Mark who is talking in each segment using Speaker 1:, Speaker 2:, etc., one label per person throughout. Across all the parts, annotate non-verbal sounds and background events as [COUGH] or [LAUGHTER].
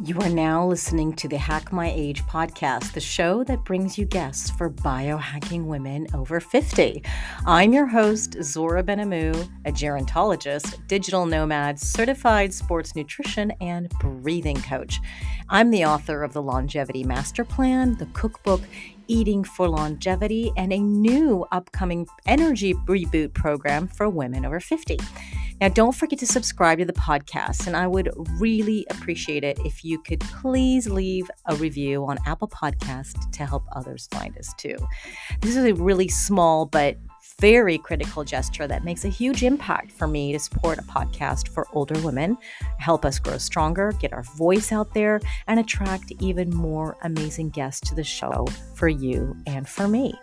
Speaker 1: You are now listening to the Hack My Age podcast, the show that brings you guests for biohacking women over 50. I'm your host, Zora Benhamou, a gerontologist, digital nomad, certified sports nutrition, and breathing coach. I'm the author of the Longevity Master Plan, the cookbook, Eating for Longevity, and a new upcoming energy reboot program for women over 50. Now, don't forget to subscribe to the podcast, and I would really appreciate it if you could please leave a review on Apple Podcast to help others find us too. This is a really small but very critical gesture that makes a huge impact for me to support a podcast for older women, help us grow stronger, get our voice out there, and attract even more amazing guests to the show for you and for me.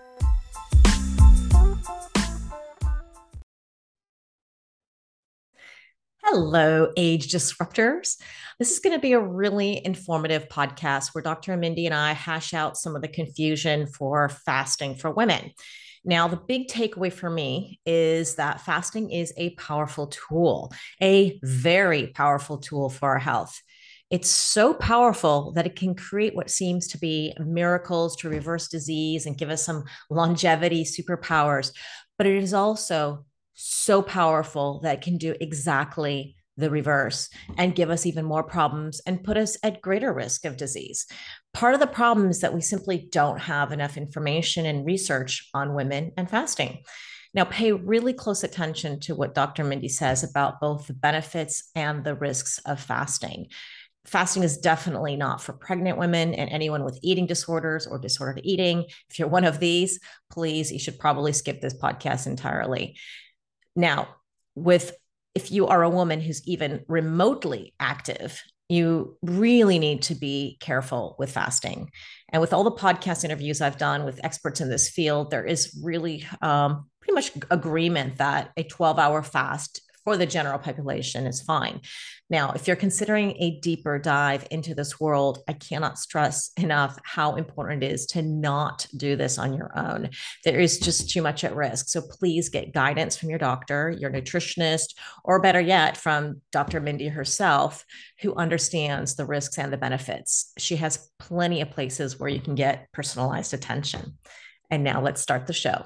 Speaker 1: Hello, age disruptors. This is going to be a really informative podcast where Dr. Mindy and I hash out some of the confusion for fasting for women. Now, the big takeaway for me is that fasting is a powerful tool, a very powerful tool for our health. It's so powerful that it can create what seems to be miracles to reverse disease and give us some longevity superpowers. But it is also so powerful that can do exactly the reverse and give us even more problems and put us at greater risk of disease. Part of the problem is that we simply don't have enough information and research on women and fasting. Now, pay really close attention to what Dr. Mindy says about both the benefits and the risks of fasting. Fasting is definitely not for pregnant women and anyone with eating disorders or disordered eating. If you're one of these, please, you should probably skip this podcast entirely. Now, with if you are a woman who's even remotely active, you really need to be careful with fasting. And with all the podcast interviews I've done with experts in this field, there is really um, pretty much agreement that a 12 hour fast for the general population is fine. Now, if you're considering a deeper dive into this world, I cannot stress enough how important it is to not do this on your own. There is just too much at risk. So please get guidance from your doctor, your nutritionist, or better yet, from Dr. Mindy herself, who understands the risks and the benefits. She has plenty of places where you can get personalized attention. And now let's start the show.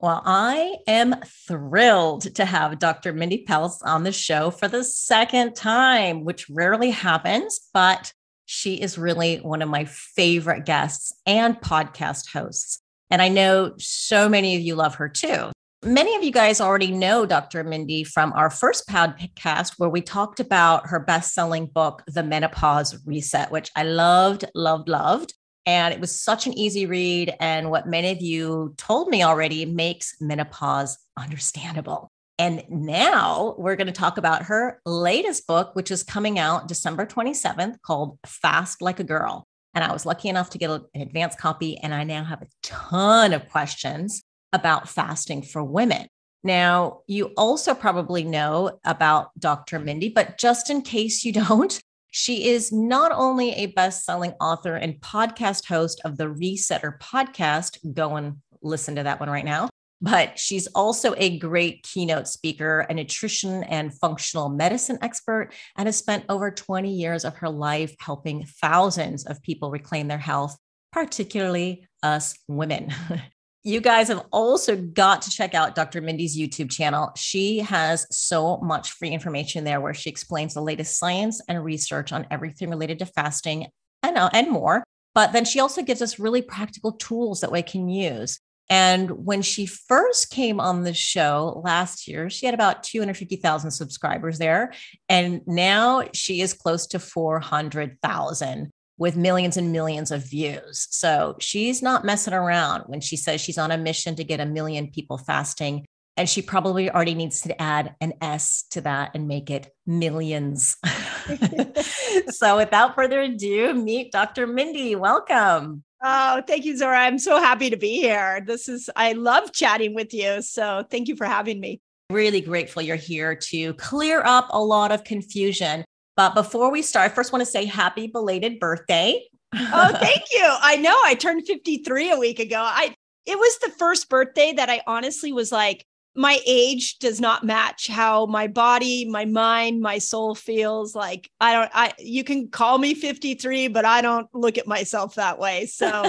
Speaker 1: Well, I am thrilled to have Dr. Mindy Pelz on the show for the second time, which rarely happens, but she is really one of my favorite guests and podcast hosts. And I know so many of you love her too. Many of you guys already know Dr. Mindy from our first podcast where we talked about her best selling book, The Menopause Reset, which I loved, loved, loved. And it was such an easy read. And what many of you told me already makes menopause understandable. And now we're going to talk about her latest book, which is coming out December 27th called Fast Like a Girl. And I was lucky enough to get an advance copy. And I now have a ton of questions about fasting for women. Now, you also probably know about Dr. Mindy, but just in case you [LAUGHS] don't, she is not only a best selling author and podcast host of the Resetter podcast. Go and listen to that one right now. But she's also a great keynote speaker, a nutrition and functional medicine expert, and has spent over 20 years of her life helping thousands of people reclaim their health, particularly us women. [LAUGHS] You guys have also got to check out Dr. Mindy's YouTube channel. She has so much free information there where she explains the latest science and research on everything related to fasting and, uh, and more. But then she also gives us really practical tools that we can use. And when she first came on the show last year, she had about 250,000 subscribers there. And now she is close to 400,000 with millions and millions of views. So she's not messing around when she says she's on a mission to get a million people fasting. And she probably already needs to add an S to that and make it millions. [LAUGHS] so without further ado, meet Dr. Mindy. Welcome.
Speaker 2: Oh, thank you, Zora. I'm so happy to be here. This is, I love chatting with you. So thank you for having me.
Speaker 1: Really grateful you're here to clear up a lot of confusion but before we start, I first want to say happy belated birthday.
Speaker 2: oh, thank you. I know I turned 53 a week ago. I it was the first birthday that I honestly was like, my age does not match how my body, my mind, my soul feels like I don't I you can call me 53 but I don't look at myself that way. So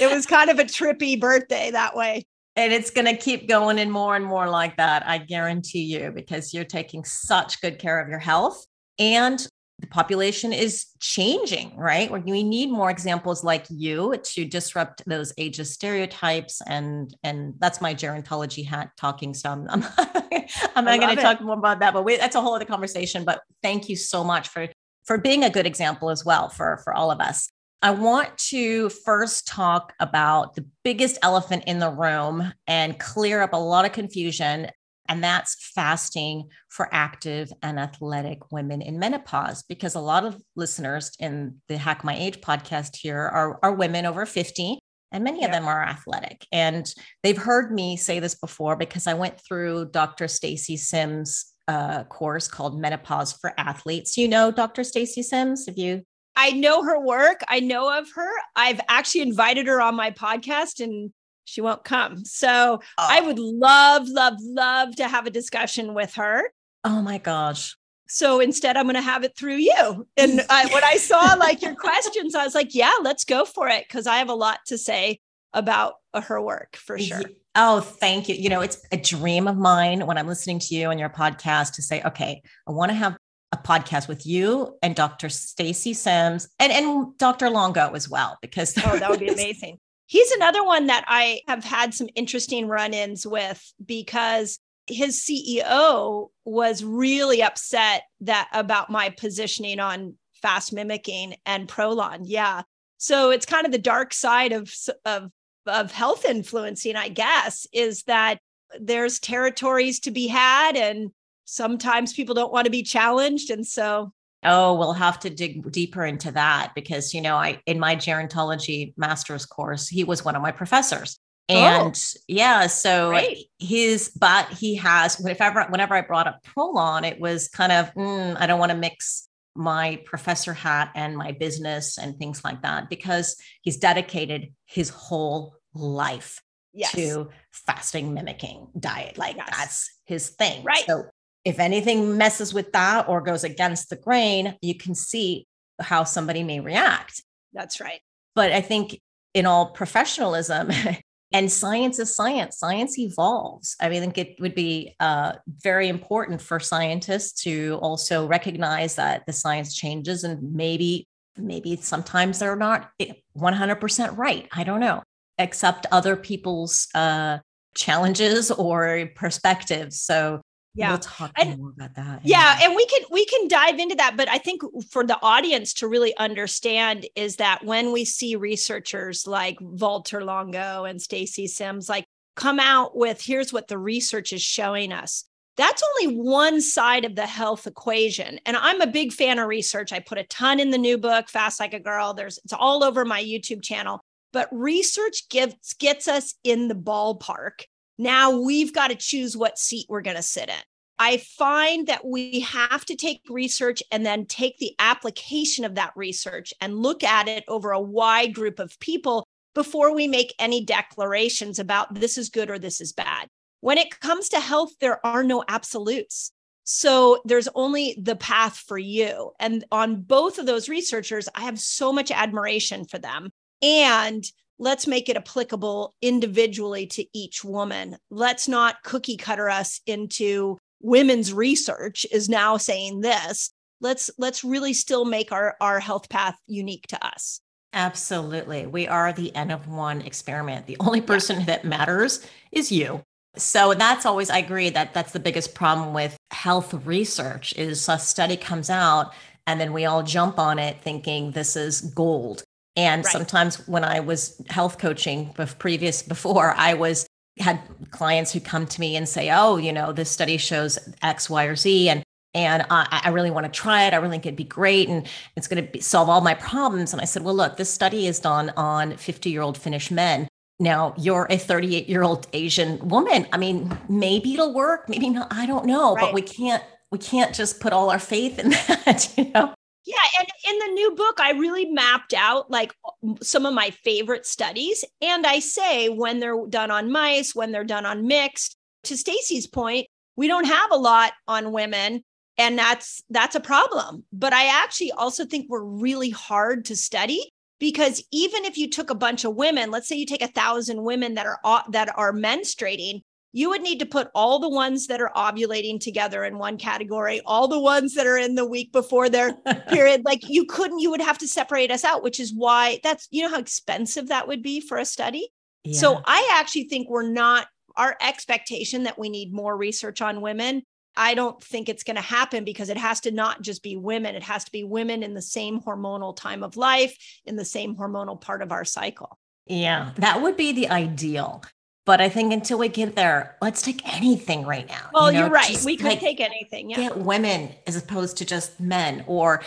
Speaker 2: it was kind of a trippy birthday that way.
Speaker 1: And it's going to keep going and more and more like that, I guarantee you, because you're taking such good care of your health and the population is changing, right? We need more examples like you to disrupt those ageist stereotypes, and and that's my gerontology hat talking. So I'm I'm, [LAUGHS] I'm not going to talk more about that, but we, that's a whole other conversation. But thank you so much for for being a good example as well for for all of us. I want to first talk about the biggest elephant in the room and clear up a lot of confusion and that's fasting for active and athletic women in menopause. Because a lot of listeners in the Hack My Age podcast here are, are women over 50, and many of them are athletic. And they've heard me say this before because I went through Dr. Stacy Sims' uh, course called Menopause for Athletes. You know Dr. Stacy Sims? Have you?
Speaker 2: I know her work. I know of her. I've actually invited her on my podcast and she won't come. So oh. I would love, love, love to have a discussion with her.
Speaker 1: Oh my gosh.
Speaker 2: So instead, I'm going to have it through you. And [LAUGHS] I, when I saw like your questions, I was like, yeah, let's go for it. Cause I have a lot to say about uh, her work for sure.
Speaker 1: Oh, thank you. You know, it's a dream of mine when I'm listening to you and your podcast to say, okay, I want to have a podcast with you and Dr. Stacy Sims and, and Dr. Longo as well, because
Speaker 2: oh, that would be [LAUGHS] amazing. He's another one that I have had some interesting run ins with because his CEO was really upset that about my positioning on fast mimicking and Prolon. Yeah. So it's kind of the dark side of, of, of health influencing, I guess, is that there's territories to be had and sometimes people don't want to be challenged. And so
Speaker 1: Oh, we'll have to dig deeper into that because, you know, I, in my gerontology master's course, he was one of my professors. Oh, and oh, yeah, so great. his, but he has, whenever, whenever I brought up Prolon, it was kind of, mm, I don't want to mix my professor hat and my business and things like that because he's dedicated his whole life yes. to fasting mimicking diet. Like yes. that's his thing.
Speaker 2: Right.
Speaker 1: So if anything messes with that or goes against the grain, you can see how somebody may react.
Speaker 2: That's right.
Speaker 1: But I think in all professionalism, [LAUGHS] and science is science, science evolves. I mean, I think it would be uh, very important for scientists to also recognize that the science changes and maybe, maybe sometimes they're not 100% right. I don't know, accept other people's uh, challenges or perspectives. So
Speaker 2: yeah
Speaker 1: we'll talk and, more about that
Speaker 2: yeah and we can we can dive into that but i think for the audience to really understand is that when we see researchers like walter Longo and Stacy Sims like come out with here's what the research is showing us that's only one side of the health equation and i'm a big fan of research. I put a ton in the new book fast like a girl. There's it's all over my youtube channel but research gets gets us in the ballpark now we've got to choose what seat we're going to sit in. I find that we have to take research and then take the application of that research and look at it over a wide group of people before we make any declarations about this is good or this is bad. When it comes to health, there are no absolutes. So there's only the path for you. And on both of those researchers, I have so much admiration for them. And let's make it applicable individually to each woman. Let's not cookie cutter us into women's research is now saying this. Let's let's really still make our our health path unique to us.
Speaker 1: Absolutely. We are the N of one experiment. The only person yeah. that matters is you. So that's always I agree that that's the biggest problem with health research is a study comes out and then we all jump on it thinking this is gold and right. sometimes when I was health coaching previous before, I was had clients who come to me and say, "Oh, you know, this study shows X, Y, or Z," and and I, I really want to try it. I really think it'd be great, and it's going to solve all my problems. And I said, "Well, look, this study is done on 50 year old Finnish men. Now you're a 38 year old Asian woman. I mean, maybe it'll work, maybe not. I don't know, right. but we can't we can't just put all our faith in [LAUGHS] that, you know."
Speaker 2: Yeah, and in the new book, I really mapped out like some of my favorite studies. And I say when they're done on mice, when they're done on mixed, to Stacy's point, we don't have a lot on women and that's that's a problem. But I actually also think we're really hard to study because even if you took a bunch of women, let's say you take a thousand women that are that are menstruating, you would need to put all the ones that are ovulating together in one category, all the ones that are in the week before their [LAUGHS] period. Like you couldn't, you would have to separate us out, which is why that's, you know, how expensive that would be for a study. Yeah. So I actually think we're not, our expectation that we need more research on women. I don't think it's going to happen because it has to not just be women. It has to be women in the same hormonal time of life, in the same hormonal part of our cycle.
Speaker 1: Yeah, that would be the ideal. But I think until we get there, let's take anything right now.
Speaker 2: Well, you are right. We could like, take anything. Yeah.
Speaker 1: Get women as opposed to just men. Or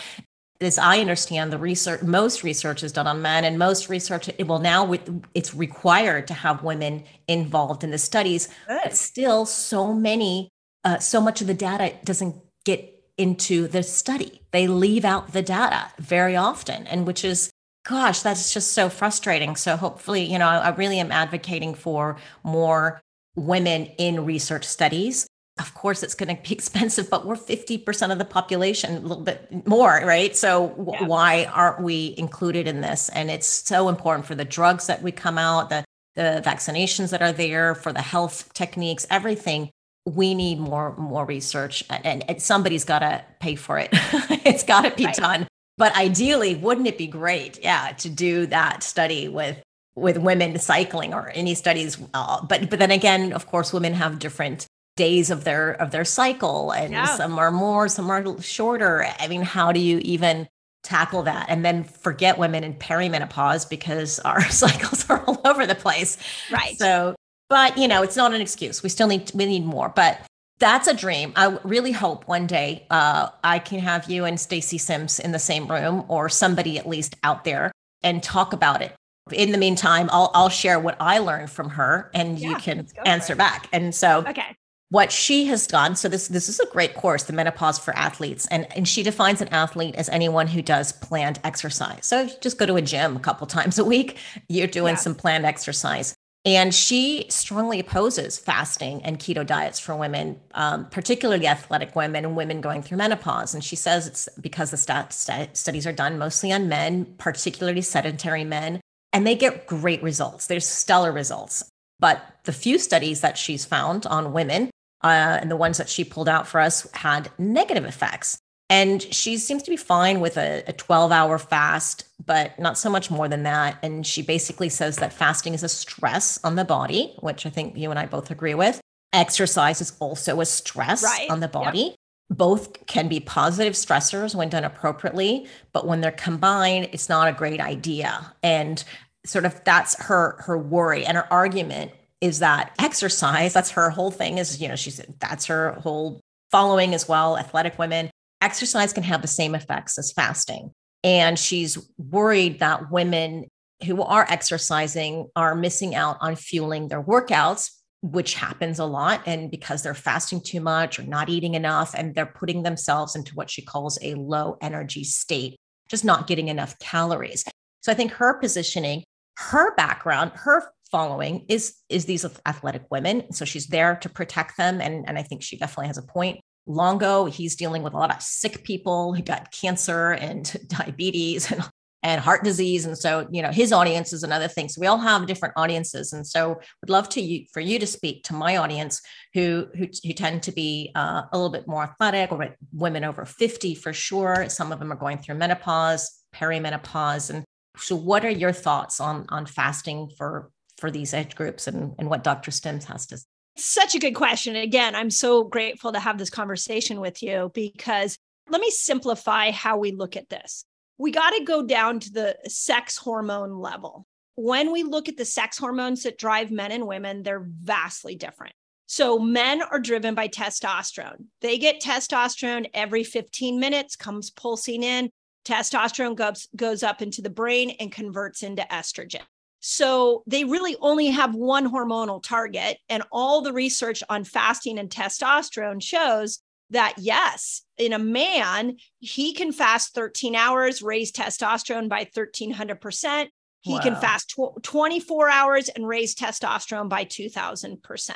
Speaker 1: as I understand the research, most research is done on men, and most research, it will now it's required to have women involved in the studies. Good. But still, so many, uh, so much of the data doesn't get into the study. They leave out the data very often, and which is gosh, that's just so frustrating. So hopefully, you know, I, I really am advocating for more women in research studies. Of course, it's going to be [LAUGHS] expensive, but we're 50% of the population, a little bit more, right? So, w- yeah. why aren't we included in this? And it's so important for the drugs that we come out, the, the vaccinations that are there, for the health techniques, everything. We need more more research, and, and somebody's got to pay for it. [LAUGHS] it's got to be right. done but ideally wouldn't it be great yeah to do that study with with women cycling or any studies uh, but but then again of course women have different days of their of their cycle and yeah. some are more some are shorter. I mean how do you even tackle that? And then forget women in perimenopause because [LAUGHS] our cycles are all over the place.
Speaker 2: Right.
Speaker 1: So but you know it's not an excuse. We still need we need more. But that's a dream. I really hope one day uh, I can have you and Stacy Sims in the same room, or somebody at least out there, and talk about it. In the meantime, I'll I'll share what I learned from her, and yeah, you can answer back. And so,
Speaker 2: okay,
Speaker 1: what she has done. So this this is a great course, the menopause for athletes, and and she defines an athlete as anyone who does planned exercise. So just go to a gym a couple times a week. You're doing yeah. some planned exercise. And she strongly opposes fasting and keto diets for women, um, particularly athletic women and women going through menopause. And she says it's because the stat- st- studies are done mostly on men, particularly sedentary men, and they get great results. There's stellar results. But the few studies that she's found on women uh, and the ones that she pulled out for us had negative effects. And she seems to be fine with a, a 12 hour fast, but not so much more than that. And she basically says that fasting is a stress on the body, which I think you and I both agree with. Exercise is also a stress right. on the body. Yep. Both can be positive stressors when done appropriately, but when they're combined, it's not a great idea. And sort of that's her her worry and her argument is that exercise that's her whole thing is you know she's that's her whole following as well athletic women exercise can have the same effects as fasting. And she's worried that women who are exercising are missing out on fueling their workouts, which happens a lot. And because they're fasting too much or not eating enough, and they're putting themselves into what she calls a low energy state, just not getting enough calories. So I think her positioning, her background, her following is is these athletic women so she's there to protect them and and i think she definitely has a point Longo, he's dealing with a lot of sick people who got cancer and [LAUGHS] diabetes and, and heart disease. And so, you know, his audience is another thing. So we all have different audiences. And so would love to you for you to speak to my audience who who, who tend to be uh, a little bit more athletic or women over 50 for sure. Some of them are going through menopause, perimenopause. And so what are your thoughts on on fasting for for these age groups and, and what Dr. Stims has to say?
Speaker 2: Such a good question. Again, I'm so grateful to have this conversation with you because let me simplify how we look at this. We got to go down to the sex hormone level. When we look at the sex hormones that drive men and women, they're vastly different. So, men are driven by testosterone. They get testosterone every 15 minutes, comes pulsing in. Testosterone goes, goes up into the brain and converts into estrogen. So they really only have one hormonal target. And all the research on fasting and testosterone shows that yes, in a man, he can fast 13 hours, raise testosterone by 1300%. He wow. can fast tw- 24 hours and raise testosterone by 2000%.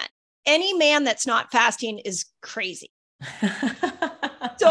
Speaker 2: any man that's not fasting is crazy. so [LAUGHS]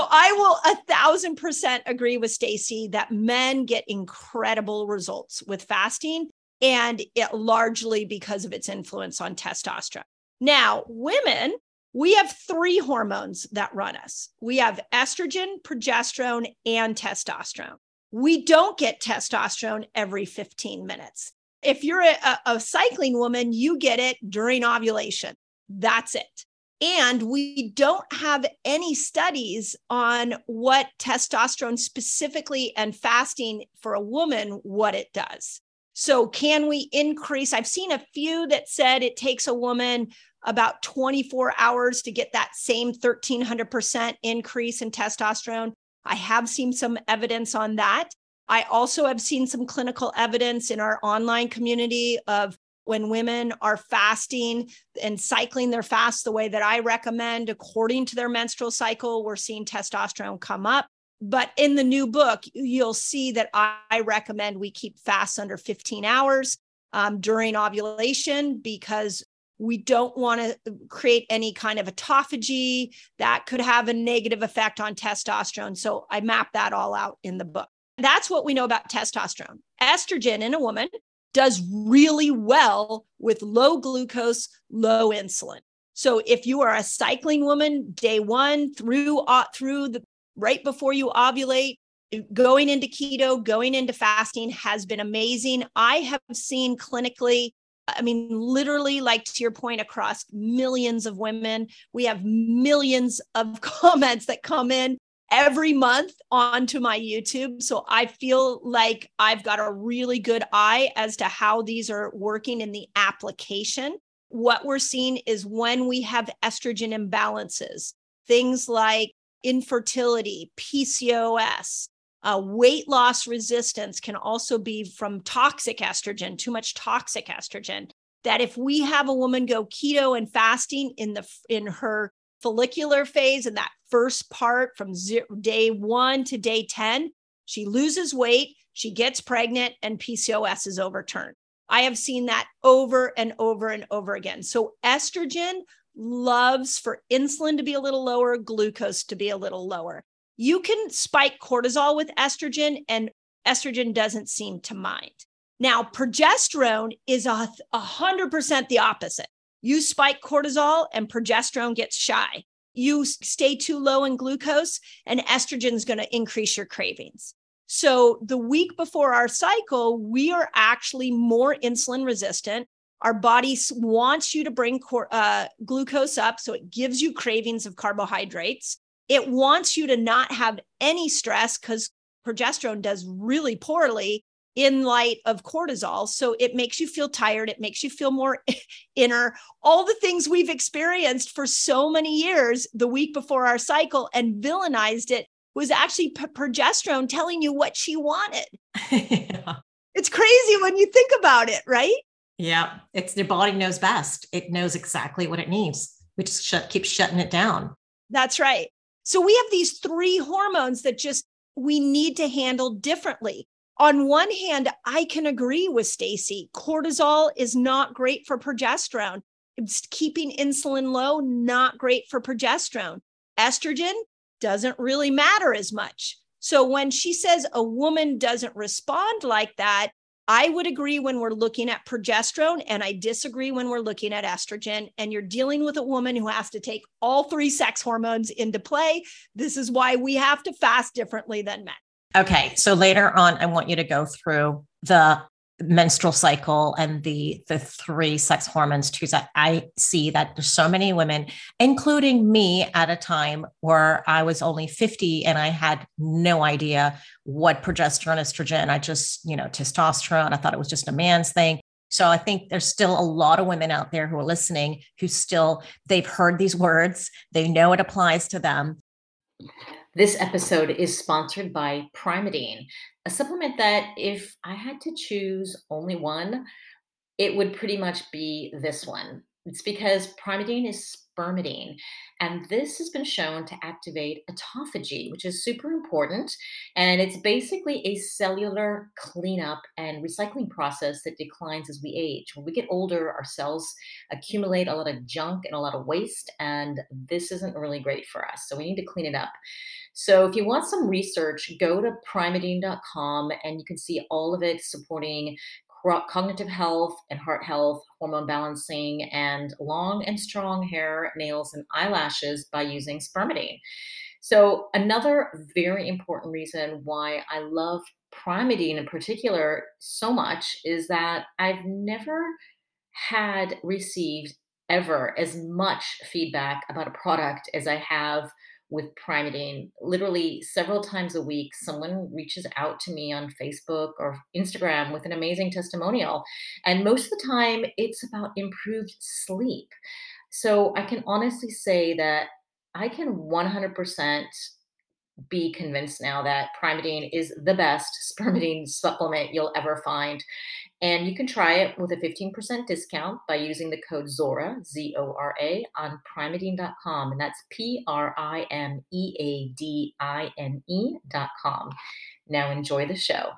Speaker 2: I will a thousand percent agree with Stacy that men get incredible results with fasting and it largely because of its influence on testosterone. Now, women, we have three hormones that run us. We have estrogen, progesterone, and testosterone. We don't get testosterone every 15 minutes. If you're a, a cycling woman, you get it during ovulation. That's it. And we don't have any studies on what testosterone specifically and fasting for a woman, what it does. So, can we increase? I've seen a few that said it takes a woman about 24 hours to get that same 1300% increase in testosterone. I have seen some evidence on that. I also have seen some clinical evidence in our online community of when women are fasting and cycling their fast the way that I recommend, according to their menstrual cycle, we're seeing testosterone come up. But in the new book, you'll see that I recommend we keep fasts under 15 hours um, during ovulation because we don't want to create any kind of autophagy that could have a negative effect on testosterone. So I map that all out in the book. That's what we know about testosterone. Estrogen in a woman does really well with low glucose, low insulin. So if you are a cycling woman, day one through uh, through the right before you ovulate, eh, going into keto, going into fasting has been amazing. I have seen clinically I mean, literally, like to your point, across millions of women, we have millions of [LAUGHS] comments that come in every month onto my YouTube. So I feel like I've got a really good eye as to how these are working in the application. What we're seeing is when we have estrogen imbalances, things like infertility, PCOS, uh, weight loss resistance can also be from toxic estrogen, too much toxic estrogen. That if we have a woman go keto and fasting in the in her follicular phase in that first part from zero, day one to day 10, she loses weight, she gets pregnant, and PCOS is overturned. I have seen that over and over and over again. So, estrogen loves for insulin to be a little lower, glucose to be a little lower. You can spike cortisol with estrogen, and estrogen doesn't seem to mind. Now, progesterone is a, a hundred percent the opposite. You spike cortisol and progesterone gets shy. You stay too low in glucose and estrogen is going to increase your cravings. So the week before our cycle, we are actually more insulin resistant. Our body wants you to bring uh, glucose up, so it gives you cravings of carbohydrates. It wants you to not have any stress because progesterone does really poorly in light of cortisol. So it makes you feel tired. It makes you feel more [LAUGHS] inner, all the things we've experienced for so many years the week before our cycle and villainized it was actually p- progesterone telling you what she wanted. [LAUGHS] yeah. It's crazy when you think about it, right?
Speaker 1: Yeah. It's your body knows best. It knows exactly what it needs. We just shut, keep shutting it down.
Speaker 2: That's right. So we have these three hormones that just we need to handle differently on one hand, I can agree with Stacy. Cortisol is not great for progesterone. It's keeping insulin low, not great for progesterone. Estrogen doesn't really matter as much. So when she says a woman doesn't respond like that, I would agree when we're looking at progesterone, and I disagree when we're looking at estrogen. And you're dealing with a woman who has to take all three sex hormones into play. This is why we have to fast differently than men.
Speaker 1: Okay. So later on, I want you to go through the menstrual cycle and the the three sex hormones too i see that there's so many women including me at a time where i was only 50 and i had no idea what progesterone estrogen i just you know testosterone i thought it was just a man's thing. So i think there's still a lot of women out there who are listening who still they've heard these words they know it applies to them
Speaker 3: this episode is sponsored by Primeadine, a supplement that if I had to choose only one, it would pretty much be this one. It's because Primeadine is spermidine. And this has been shown to activate autophagy, which is super important. And it's basically a cellular cleanup and recycling process that declines as we age. When we get older, our cells accumulate a lot of junk and a lot of waste, and this isn't really great for us. So we need to clean it up. So if you want some research, go to primeadine.com and you can see all of it supporting cognitive health and heart health, hormone balancing, and long and strong hair, nails, and eyelashes by using spermidine. So, another very important reason why I love Primeadine in particular so much is that I've never had received ever as much feedback about a product as I have with Primeadine. Literally several times a week, someone reaches out to me on Facebook or Instagram with an amazing testimonial. And most of the time, it's about improved sleep. So I can honestly say that I can 100% be convinced now that Primeadine is the best [LAUGHS] spermidine supplement you'll ever find. And you can try it with a 15% discount by using the code ZORA, Z O R A, on primeadine.com. And that's P R I M E A D I N E.com. Now enjoy the show.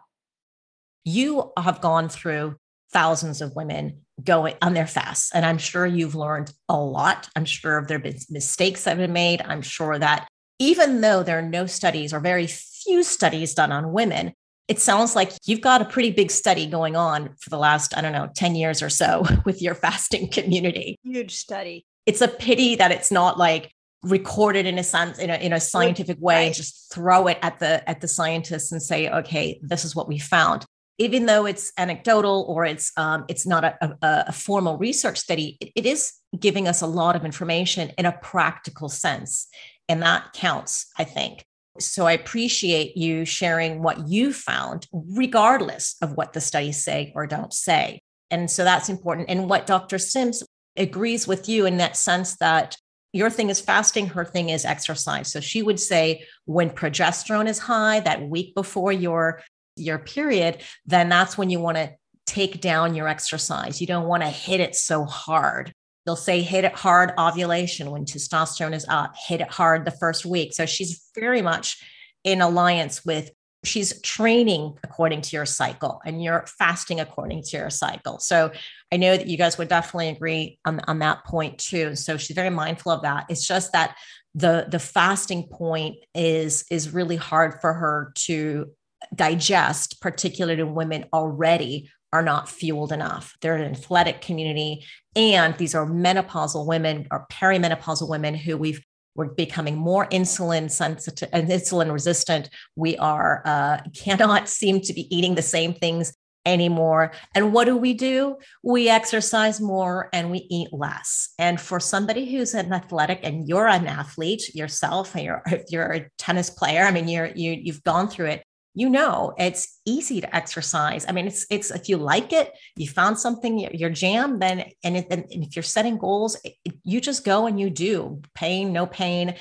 Speaker 1: You have gone through thousands of women going on their fasts, and I'm sure you've learned a lot. I'm sure there have been mistakes that have been made. I'm sure that even though there are no studies or very few studies done on women, it sounds like you've got a pretty big study going on for the last, I don't know, 10 years or so [LAUGHS] with your fasting community.
Speaker 2: Huge study.
Speaker 1: It's a pity that it's not like recorded in a sense in a, in a scientific way right. and just throw it at the at the scientists and say okay this is what we found even though it's anecdotal or it's um, it's not a, a, a formal research study it, it is giving us a lot of information in a practical sense and that counts i think so I appreciate you sharing what you found, regardless of what the studies say or don't say. And so that's important. And what Dr. Sims agrees with you in that sense that your thing is fasting, her thing is exercise. So she would say when progesterone is high, that week before your your period, then that's when you want to take down your exercise. You don't want to hit it so hard. They'll say hit it hard ovulation when testosterone is up, hit it hard the first week. So she's very much in alliance with she's training according to your cycle and you're fasting according to your cycle. So I know that you guys would definitely agree on, on that point too. So she's very mindful of that. It's just that the the fasting point is is really hard for her to digest, particularly in women already are not fueled enough. They're an athletic community, and these are menopausal women or perimenopausal women who we've we're becoming more insulin sensitive and insulin resistant. We are uh, [LAUGHS] cannot seem to be eating the same things anymore. And what do we do? We exercise more and we eat less. And for somebody who's an athletic and you're an athlete yourself, you're, if you're a tennis player, I mean, you're you you've gone through it you know it's easy to exercise. I mean it's it's if you like it you found something your jam then and, and if you're setting goals it, you just go and you do pain no pain.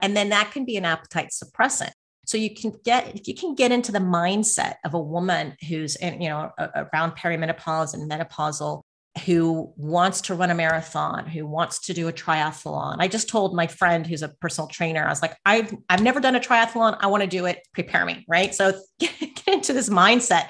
Speaker 1: And then that can be an appetite suppressant. So you can get if you can get into the mindset of a woman who's in, you know around perimenopause and menopausal who wants to run a marathon, who wants to do a triathlon. I just told my friend who's a personal trainer, I was like, I've, I've never done a triathlon. I want to do it. Prepare me. Right. So [LAUGHS] get, get into this mindset.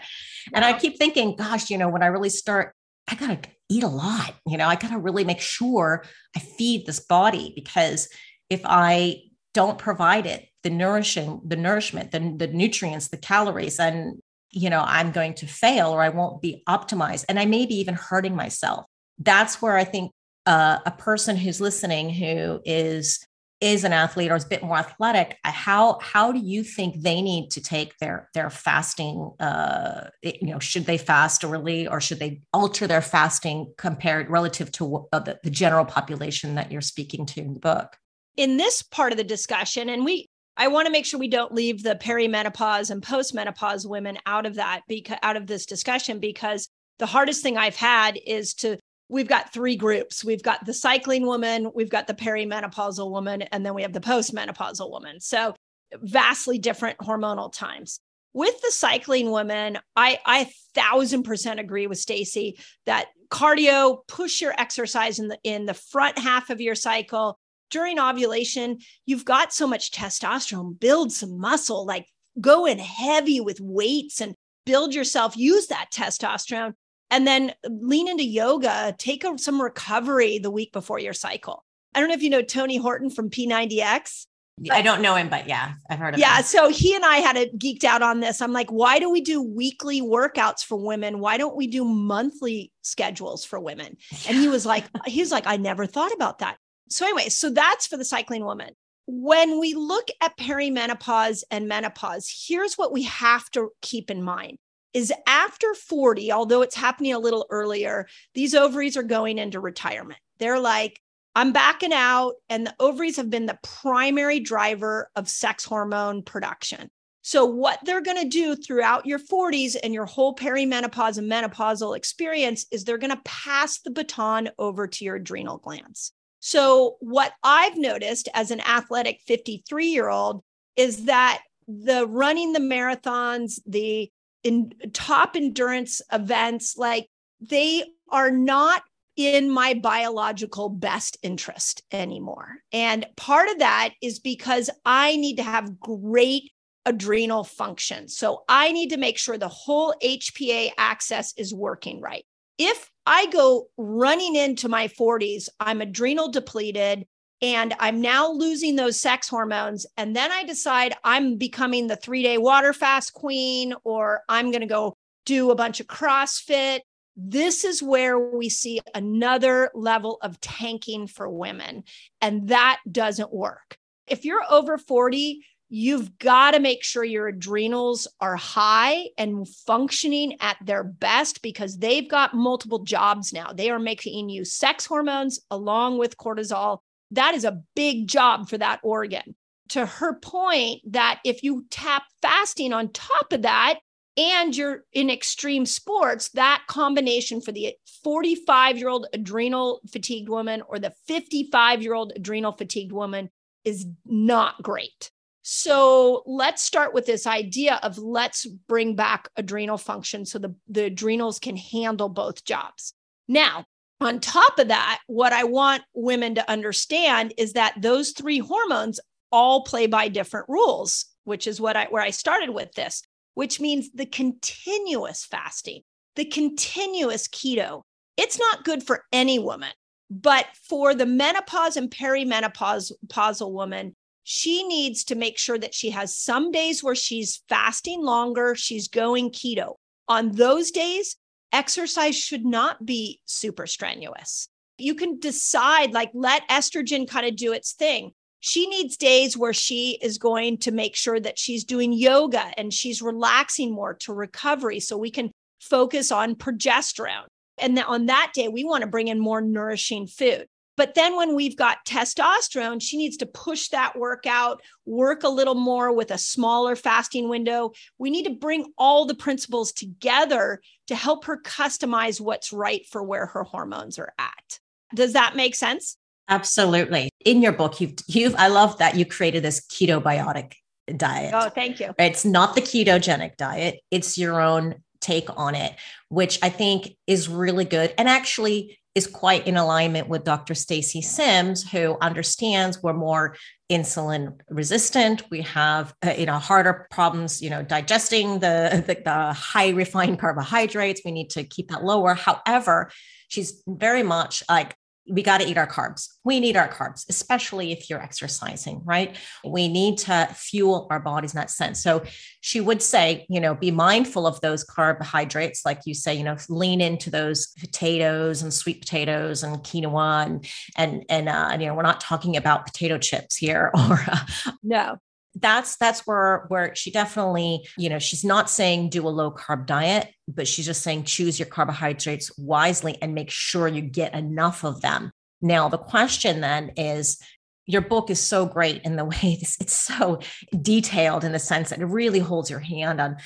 Speaker 1: And I keep thinking, gosh, you know, when I really start, I got to eat a lot. You know, I got to really make sure I feed this body because if I don't provide it, the nourishing, the nourishment, the, the nutrients, the calories, and you know, I'm going to fail or I won't be optimized. And I may be even hurting myself. That's where I think uh, a person who's listening who is is an athlete or is a bit more athletic how how do you think they need to take their their fasting uh you know should they fast early or should they alter their fasting compared relative to uh, the, the general population that you're speaking to in the book
Speaker 2: in this part of the discussion and we I want to make sure we don't leave the perimenopause and postmenopause women out of that because out of this discussion because the hardest thing I've had is to we've got three groups. We've got the cycling woman, we've got the perimenopausal woman, and then we have the postmenopausal woman. So vastly different hormonal times. with the cycling woman, I I thousand percent agree with Stacy that cardio, push your exercise in the in the front half of your cycle. During ovulation, you've got so much testosterone, build some muscle, like go in heavy with weights and build yourself, use that testosterone, and then lean into yoga, take a, some recovery the week before your cycle. I don't know if you know Tony Horton from P90X.
Speaker 1: I don't know him, but yeah, I've heard of
Speaker 2: yeah,
Speaker 1: him.
Speaker 2: Yeah. So he and I had it geeked out on this. I'm like, why do we do weekly workouts for women? Why don't we do monthly schedules for women? And he was like, he's like, I never thought about that. So, anyway, so that's for the cycling woman. When we look at perimenopause and menopause, here's what we have to keep in mind is after 40, although it's happening a little earlier, these ovaries are going into retirement. They're like, I'm backing out, and the ovaries have been the primary driver of sex hormone production. So, what they're going to do throughout your 40s and your whole perimenopause and menopausal experience is they're going to pass the baton over to your adrenal glands. So, what I've noticed as an athletic 53 year old is that the running the marathons, the in top endurance events, like they are not in my biological best interest anymore. And part of that is because I need to have great adrenal function. So I need to make sure the whole HPA axis is working right. If I go running into my 40s, I'm adrenal depleted and I'm now losing those sex hormones. And then I decide I'm becoming the three day water fast queen, or I'm going to go do a bunch of CrossFit. This is where we see another level of tanking for women. And that doesn't work. If you're over 40, you've got to make sure your adrenals are high and functioning at their best because they've got multiple jobs now. They are making you sex hormones along with cortisol that is a big job for that organ. To her point, that if you tap fasting on top of that, and you're in extreme sports, that combination for the 45 year old adrenal fatigued woman or the 55 year old adrenal fatigued woman is not great. So let's start with this idea of let's bring back adrenal function so the, the adrenals can handle both jobs. Now, on top of that, what I want women to understand is that those three hormones all play by different rules, which is what I where I started with this, which means the continuous fasting, the continuous keto. It's not good for any woman, but for the menopause and perimenopausal woman, she needs to make sure that she has some days where she's fasting longer, she's going keto. On those days, exercise should not be super strenuous. You can decide, like, let estrogen kind of do its thing. She needs days where she is going to make sure that she's doing yoga and she's relaxing more to recovery so we can focus on progesterone. And on that day, we want to bring in more nourishing food. But then when we've got testosterone, she needs to push that workout, work a little more with a smaller fasting window. We need to bring all the principles together to help her customize what's right for where her hormones are at. Does that make sense?
Speaker 1: Absolutely. In your book, you've you've I love that you created this ketobiotic diet.
Speaker 2: Oh, thank you.
Speaker 1: It's not the ketogenic diet, it's your own take on it, which I think is really good. And actually, is quite in alignment with Dr. Stacy Sims, who understands we're more insulin resistant. We have uh, you know harder problems, you know, digesting the, [LAUGHS] the, the high refined carbohydrates. We need to keep that lower. However, she's very much like we got to eat our carbs. We need our carbs, especially if you're exercising, right? We need to fuel our bodies in that sense. So she would say, you know, be mindful of those carbohydrates, like you say, you know, lean into those potatoes and sweet potatoes and quinoa and and and, uh, and you know, we're not talking about potato chips here [LAUGHS] or uh,
Speaker 2: no
Speaker 1: that's that's where where she definitely you know she's not saying do a low carb diet but she's just saying choose your carbohydrates wisely and make sure you get enough of them. Now the question then is your book is so great in the [LAUGHS] way this, it's so detailed in the sense that it really holds your hand on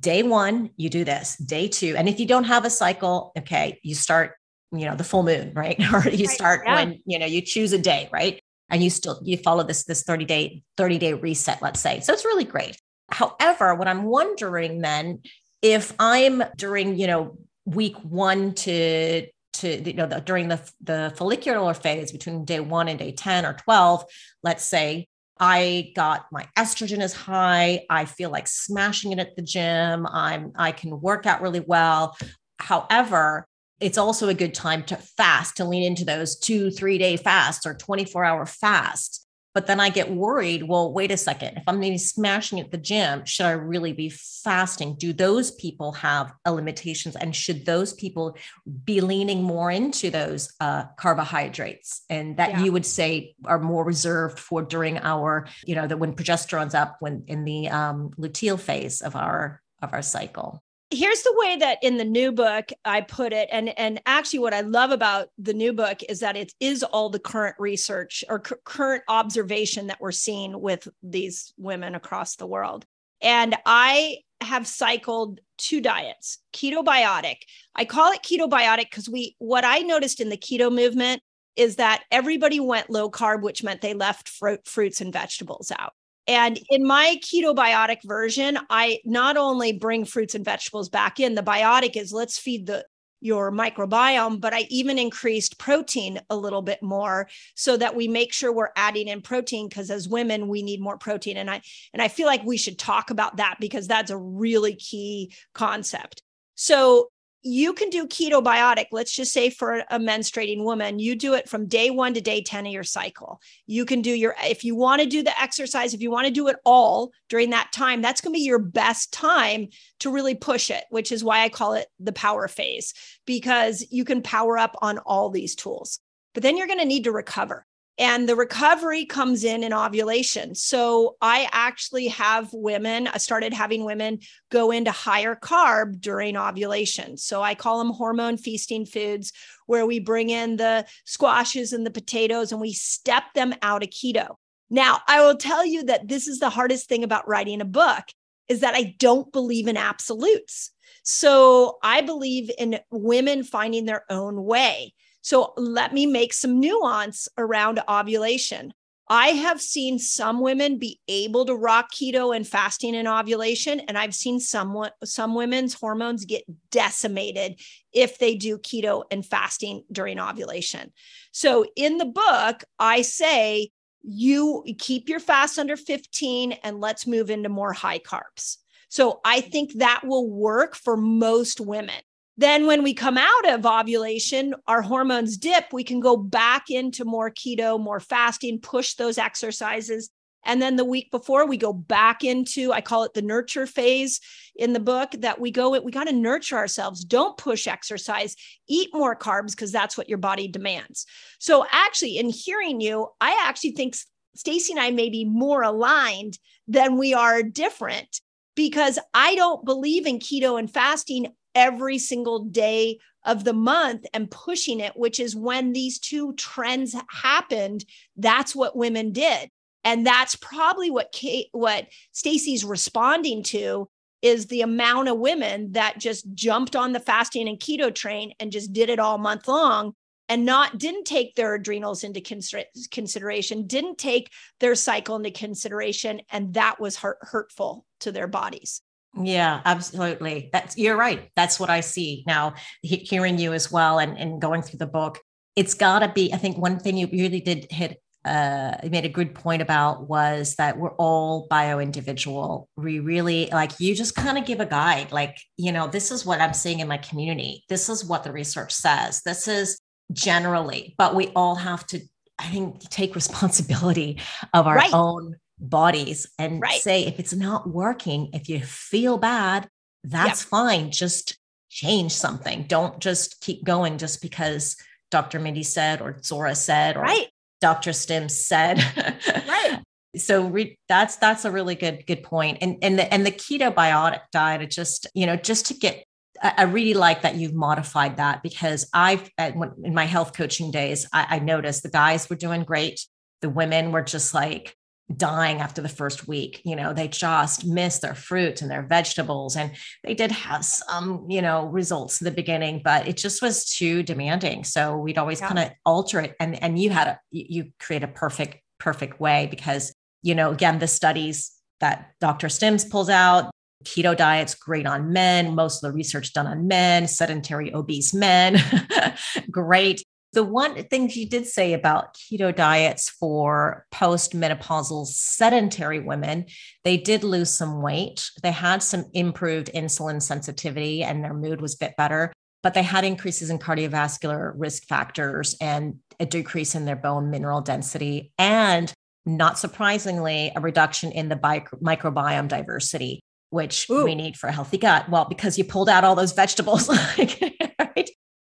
Speaker 1: day one you do this day two and if you don't have a cycle okay you start you know the full moon right? [LAUGHS] Or you start yeah. when you know you choose a day right and you still you follow this this 30 day 30 day reset let's say. So it's really great. However, what I'm wondering then, if I'm during, you know, week one to to you know the, during the the follicular phase between day one and day 10 or 12 let's say i got my estrogen is high i feel like smashing it at the gym i'm i can work out really well. However it's also a good time to fast to lean into those two three day fasts or 24 hour fasts but then I get worried. Well, wait a second. If I'm maybe smashing at the gym, should I really be fasting? Do those people have limitations? And should those people be leaning more into those uh, carbohydrates? And that yeah. you would say are more reserved for during our, you know, that when progesterone's up, when in the um, luteal phase of our of our cycle
Speaker 2: here's the way that in the new book I put it, and and actually what I love about the new book is that it is all the current research or c- current observation that we're seeing with these women across the world. And I have cycled two diets, ketobiotic. I call it ketobiotic because we what I noticed in the keto movement is that everybody went low carb, which meant they left fruit, fruits and vegetables out. And in my ketobiotic version, I not only bring fruits and vegetables back in, the biotic is let's feed the your microbiome, but I even increased protein a little bit more so that we make sure we're adding in protein because as women we need more protein and I and I feel like we should talk about that because that's a really key concept. So you can do ketobiotic, let's just say for a menstruating woman, you do it from day one to day 10 of your cycle. You can do your, if you want to do the exercise, if you want to do it all during that time, that's going to be your best time to really push it, which is why I call it the power phase, because you can power up on all these tools. But then you're going to need to recover and the recovery comes in in ovulation. So I actually have women, I started having women go into higher carb during ovulation. So I call them hormone feasting foods, where we bring in the squashes and the potatoes and we step them out of keto. Now, I will tell you that this is the hardest thing about writing a book is that I don't believe in absolutes. So I believe in women finding their own way. So let me make some nuance around ovulation. I have seen some women be able to rock keto and fasting and ovulation, and I've seen some some women's hormones get decimated if they do keto and fasting during ovulation. So in the book, I say you keep your fast under 15 and let's move into more high carbs. So I mm-hmm. think that will work for most women. Then, when we come out of ovulation, our hormones dip, we can go back into more keto, more fasting, push those exercises. And then the week before, we go back into, I call it the nurture phase in the book, that we go, we got to nurture ourselves. Don't push exercise, eat more carbs because that's what your body demands. So, actually, in hearing you, I actually think Stacy and I may be more aligned than we are different because I don't believe in keto and fasting every single day of the month and pushing it, which is when these two trends happened. That's what women did. And that's probably what Kate, what Stacy's responding to is the amount of women that just jumped on the fasting and keto train and just did it all month long and not didn't take their adrenals into consider- consideration didn't take their cycle into consideration and that was hurt, hurtful to their bodies
Speaker 1: yeah, absolutely. That's you're right. That's what I see now. He, hearing you as well, and and going through the book, it's got to be. I think one thing you really did hit. Uh, made a good point about was that we're all bio individual. We really like you just kind of give a guide, like you know, this is what I'm seeing in my community. This is what the research says. This is generally, but we all have to I think take [LAUGHS] responsibility of our right. own bodies and right. say if it's not working, if you feel bad, that's fine. Just change something. Don't just keep going just because Dr. Mindy said or Zora said or right. Dr. Sims said. right. [LAUGHS] So re- that's that's a really good good point. And and the and the ketobiotic diet, it just you know just to get I really like that you've modified that because I've in my health coaching days, I, I, noticed the guys were doing great. The women were just like dying after the first week. You know, they just missed their fruits and their vegetables. And they did have some, you know, results in the beginning, but it just was too demanding. So we'd always yeah. kind of alter it. And, and you had a, you create a perfect, perfect way because, you know, again, the studies that Dr. Sims pulls out. Keto diet's great on men. Most of the research done on men, sedentary, obese men. [LAUGHS] great. The one thing she did say about keto diets for postmenopausal sedentary women, they did lose some weight. They had some improved insulin sensitivity and their mood was a bit better, but they had increases in cardiovascular risk factors and a decrease in their bone mineral density. And not surprisingly, a reduction in the microbiome diversity, which Ooh. we need for a healthy gut. Well, because you pulled out all those vegetables. [LAUGHS]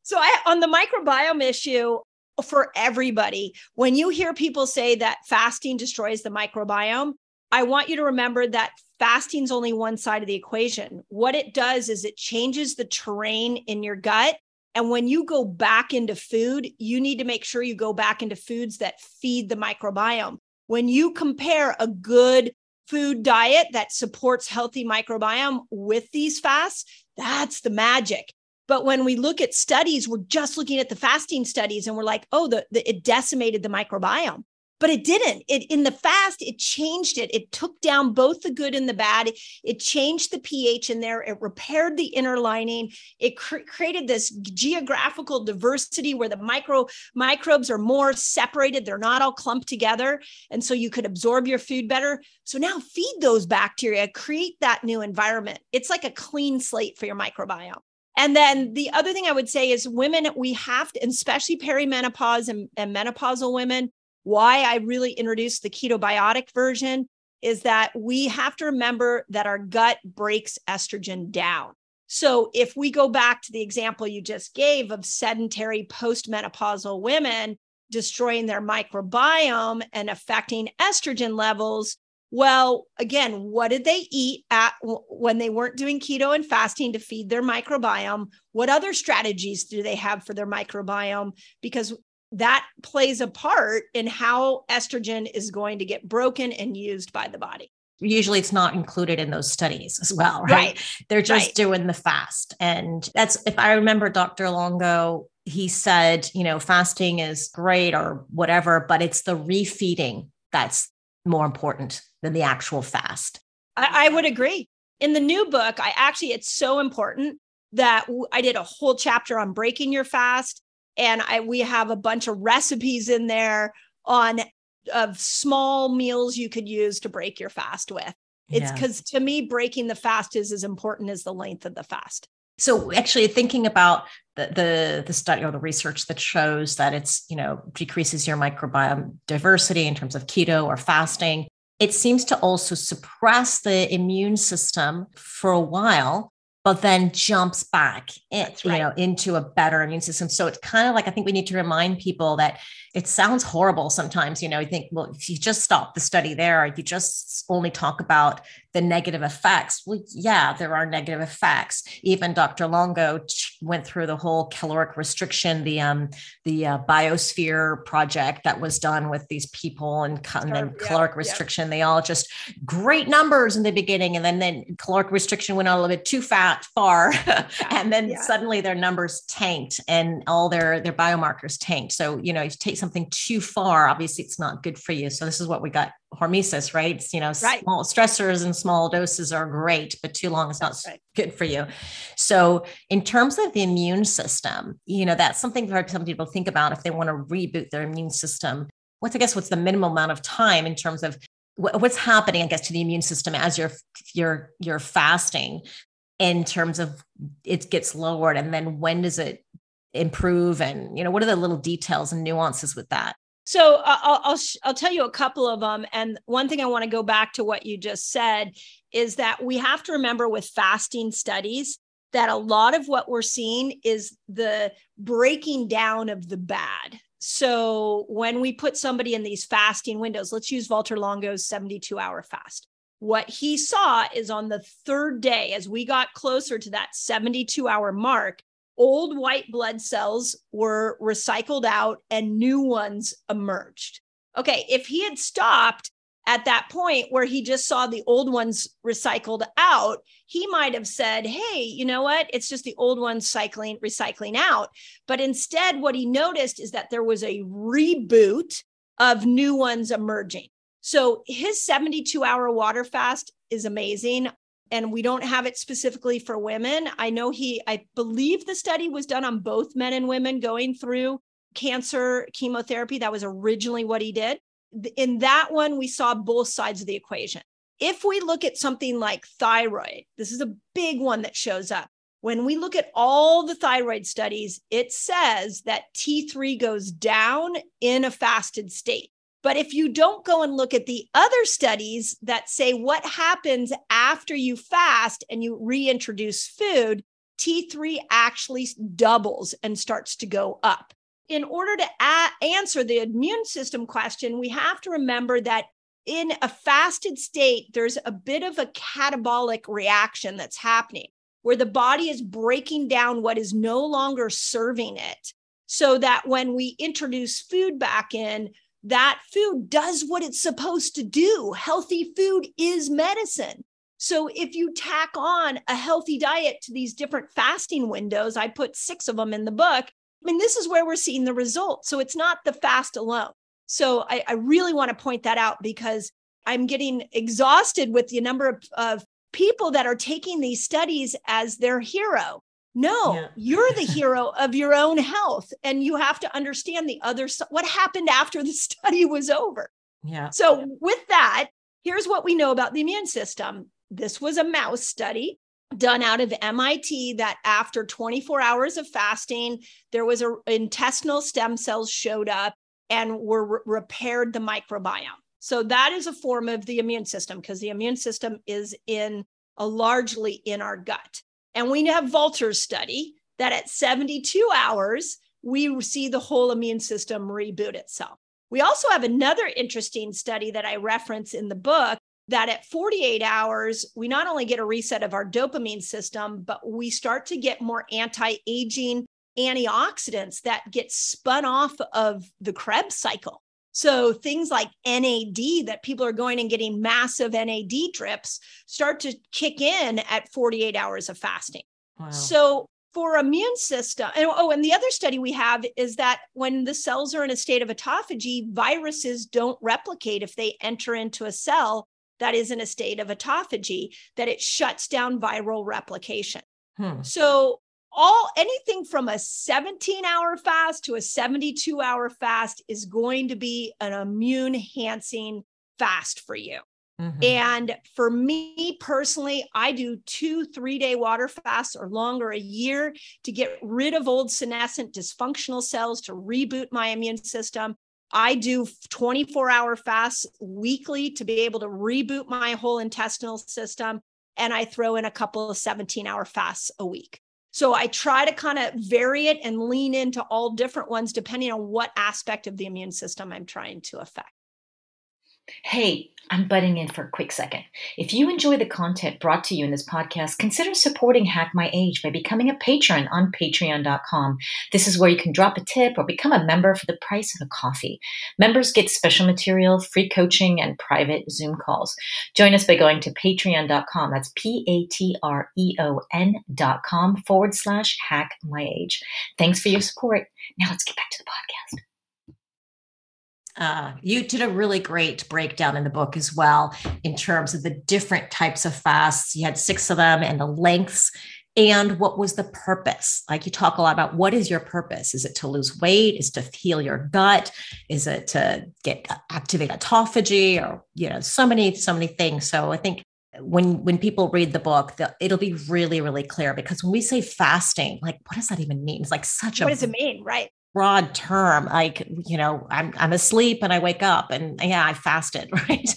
Speaker 2: So I on the microbiome issue for everybody, when you hear people say that fasting destroys the microbiome, I want you to remember that fasting is only one side of the equation. What it does is it changes the terrain in your gut. And when you go back into food, you need to make sure you go back into foods that feed the microbiome. When you compare a good food diet that supports healthy microbiome with these fasts, that's the magic. But when we look at studies, we're just looking at the fasting studies and we're like, oh, the, the it decimated the microbiome. But it didn't. It in the fast, it changed it. It took down both the good and the bad. It, changed the pH in there. It repaired the inner lining. It cr- created this geographical diversity where the micro microbes are more separated. They're not all clumped together, and so you could absorb your food better. So now feed those bacteria, create that new environment. It's like a clean slate for your microbiome. And then the other thing I would say is women, we have to, especially perimenopause and, and menopausal women, why I really introduced the ketobiotic version is that we have to remember that our gut breaks estrogen down. So if we go back to the example you just gave of sedentary postmenopausal women destroying their microbiome and affecting estrogen levels, well, again, what did they eat at when they weren't doing keto and fasting to feed their microbiome? What other strategies do they have for their microbiome? Because that plays a part in how estrogen is going to get broken and used by the body.
Speaker 1: Usually it's not included in those studies as well, right? right. They're just right. doing the fast. And that's, if I remember Dr. Longo, he said, you know, fasting is great or whatever, but it's the refeeding that's more important than the actual fast.
Speaker 2: I, I would agree. In the new book, I actually, it's so important that I did a whole chapter on breaking your fast. And I we have a bunch of recipes in there on of small meals you could use to break your fast with. It's because yeah. to me, breaking the fast is as important as the length of the fast.
Speaker 1: So actually thinking about the, the, the study or the research that shows that it's, you know, decreases your microbiome diversity in terms of keto or fasting, it seems to also suppress the immune system for a while but then jumps back in, right. you know into a better immune system so it's kind of like i think we need to remind people that it sounds horrible sometimes you know you think well if you just stop the study there if you just only talk about the negative effects well yeah there are negative effects. Even dr longo went through the whole caloric restriction the um the uh, biosphere project that was done with these people and, and then yeah, caloric restriction. Yeah. they all just great numbers in the beginning and then then caloric restriction went a little bit too fat far [LAUGHS] yeah, and then suddenly their numbers tanked and all their their biomarkers tanked. So you know you take something too far obviously it's not good for you so this is what we got hormesis, right? It's, you know, right. small stressors and small doses are great, but too long is not right. good for you. So, in terms of the immune system, you know, that's something for some people think about if they want to reboot their immune system. What's, I guess, what's the minimum amount of time in terms of what's happening, I guess, to the immune system as you're you're you're fasting in terms of it gets lowered and then when does it improve and you know what are the little details and nuances with that
Speaker 2: so I'll, I'll, I'll tell you a couple of them. And one thing I want to go back to what you just said is that we have to remember with fasting studies that a lot of what we're seeing is the breaking down of the bad. So when we put somebody in these fasting windows, let's use Valter Longo's 72 hour fast. What he saw is on the third day, as we got closer to that 72 hour mark, old white blood cells were recycled out and new ones emerged. Okay, if he had stopped at that point where he just saw the old ones recycled out, he might have said, Hey, you know what? It's just the old ones cycling, recycling out. But instead, what he noticed is that there was a reboot of new ones emerging. So his 72 hour water fast is amazing. And we don't have it specifically for women. I know he, I believe the study was done on both men and women going through cancer chemotherapy. That was originally what he did. In that one, we saw both sides of the equation. If we look at something like thyroid, this is a big one that shows up. When we look at all the thyroid studies, it says that T3 goes down in a fasted state. But if you don't go and look at the other studies that say what happens after you fast and you reintroduce food, T3 actually doubles and starts to go up. In order to a- answer the immune system question, we have to remember that in a fasted state, there's a bit of a catabolic reaction that's happening where the body is breaking down what is no longer serving it so that when we introduce food back in, that food does what it's supposed to do. Healthy food is medicine. So if you tack on a healthy diet to these different fasting windows, I put six of them in the book. I mean, this is where we're seeing the results. So it's not the fast alone. So I, I really want to point that out because I'm getting exhausted with the number of, of people that are taking these studies as their hero. No, yeah. you're the [LAUGHS] hero of your own health. And you have to understand the other what happened after the [LAUGHS] study was over.
Speaker 1: Yeah.
Speaker 2: So, with that, here's what we know about the immune system. This was a mouse study done out of MIT that after 24 hours of fasting, there was a intestinal stem cells showed up and were re- repaired the microbiome. So that is a form of the immune system because the immune system is in a largely in our gut. And we have Valter's study that at 72 hours, we see the whole immune system reboot itself. We also have another interesting study that I reference in the book that at 48 hours, we not only get a reset of our dopamine system, but we start to get more anti aging antioxidants that get spun off of the Krebs cycle. So things like NAD that people are going and getting massive NAD drips start to kick in at 48 hours of fasting. Wow. So for immune system and oh and the other study we have is that when the cells are in a state of autophagy viruses don't replicate if they enter into a cell that is in a state of autophagy that it shuts down viral replication hmm. so all anything from a 17 hour fast to a 72 hour fast is going to be an immune enhancing fast for you. Mm-hmm. And for me personally, I do two three day water fasts or longer a year to get rid of old senescent dysfunctional cells to reboot my immune system. I do 24 hour fasts weekly to be able to reboot my whole intestinal system. And I throw in a couple of 17 hour fasts a week. So I try to kind of vary it and lean into all different ones depending on what aspect of the immune system I'm trying to affect.
Speaker 3: Hey, I'm butting in for a quick second. If you enjoy the content brought to you in this podcast, consider supporting Hack My Age by becoming a patron on patreon.com. This is where you can drop a tip or become a member for the price of a coffee. Members get special material, free coaching, and private Zoom calls. Join us by going to patreon.com. That's P A T R E O N.com forward slash hack my age. Thanks for your support. Now let's get back to the podcast.
Speaker 1: Uh, you did a really great breakdown in the book as well in terms of the different types of fasts. You had six of them and the lengths. And what was the purpose? Like you talk a lot about what is your purpose? Is it to lose weight? Is it to heal your gut? Is it to get activate autophagy or you know so many so many things. So i think when when people read the book it'll be really really clear because when we say fasting like what does that even mean? It's like such
Speaker 2: a what does it mean? Right
Speaker 1: broad term like you know i'm i'm asleep and i wake up and yeah i fasted [LAUGHS] right?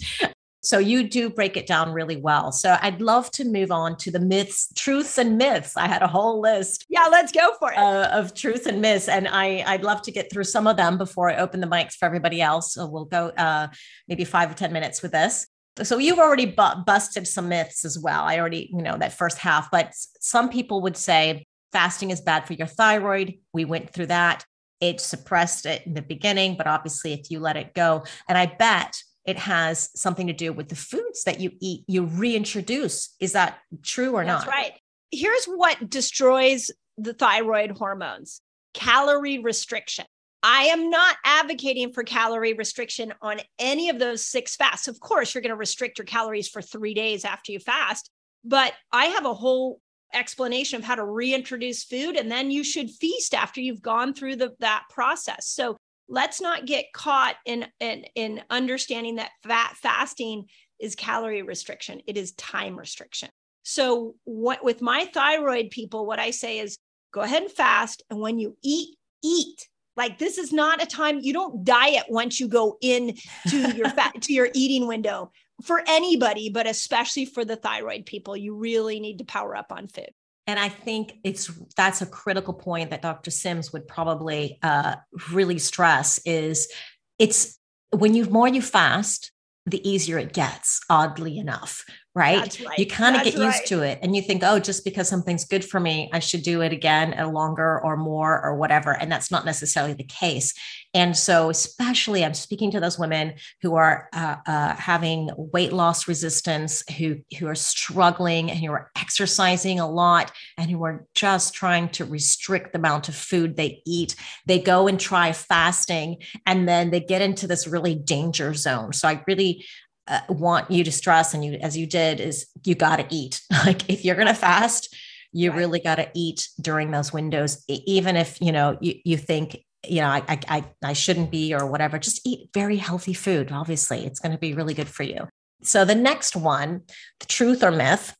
Speaker 1: So you do break it down really well. So i'd love to move on to the myths truths and myths. I had a whole list.
Speaker 2: Yeah let's go for it.
Speaker 1: Uh, of truth and myths and i i'd love to get through some of them before i open the mics for everybody else. So we'll go uh, maybe five or ten minutes with this. So you've already bu- busted some myths as well. I already you know that first half but some people would say fasting is bad for your thyroid. We went through that it suppressed it in the beginning, but obviously, if you let it go, and I bet it has something to do with the foods that you eat, you reintroduce. Is that true or
Speaker 2: That's
Speaker 1: not?
Speaker 2: right. Here's what destroys the thyroid hormones calorie restriction. I am not advocating for calorie restriction on any of those six fasts. Of course, you're going to restrict your calories for three days after you fast, but I have a whole explanation of how to reintroduce food and then you should feast after you've gone through the, that process. So let's not get caught in, in, in understanding that fat fasting is calorie restriction. It is time restriction. So what with my thyroid people, what I say is go ahead and fast. And when you eat, eat like this is not a time you don't diet once you go in to your [LAUGHS] fat to your eating window for anybody, but especially for the thyroid people. You really need to power up on food.
Speaker 1: And I think it's that's a critical point that Dr. Sims would probably uh, really stress is it's when you more you fast, the easier it gets, oddly enough, right? right. You kind of get right. used to it and you think, oh, just because something's good for me, I should do it again a longer or more or whatever. And that's not necessarily the case. And so, especially, I'm speaking to those women who are uh, uh, having weight loss resistance, who who are struggling and who are exercising a lot, and who are just trying to restrict the amount of food they eat. They go and try fasting, and then they get into this really danger zone. So, I really uh, want you to stress and you as you did is you got to eat. [LAUGHS] Like if you're going to fast you right. really got to eat during those windows even if you know you, you think you know I, I i shouldn't be or whatever just eat very healthy food obviously. It's going to be really good for you. So the next one the truth or myth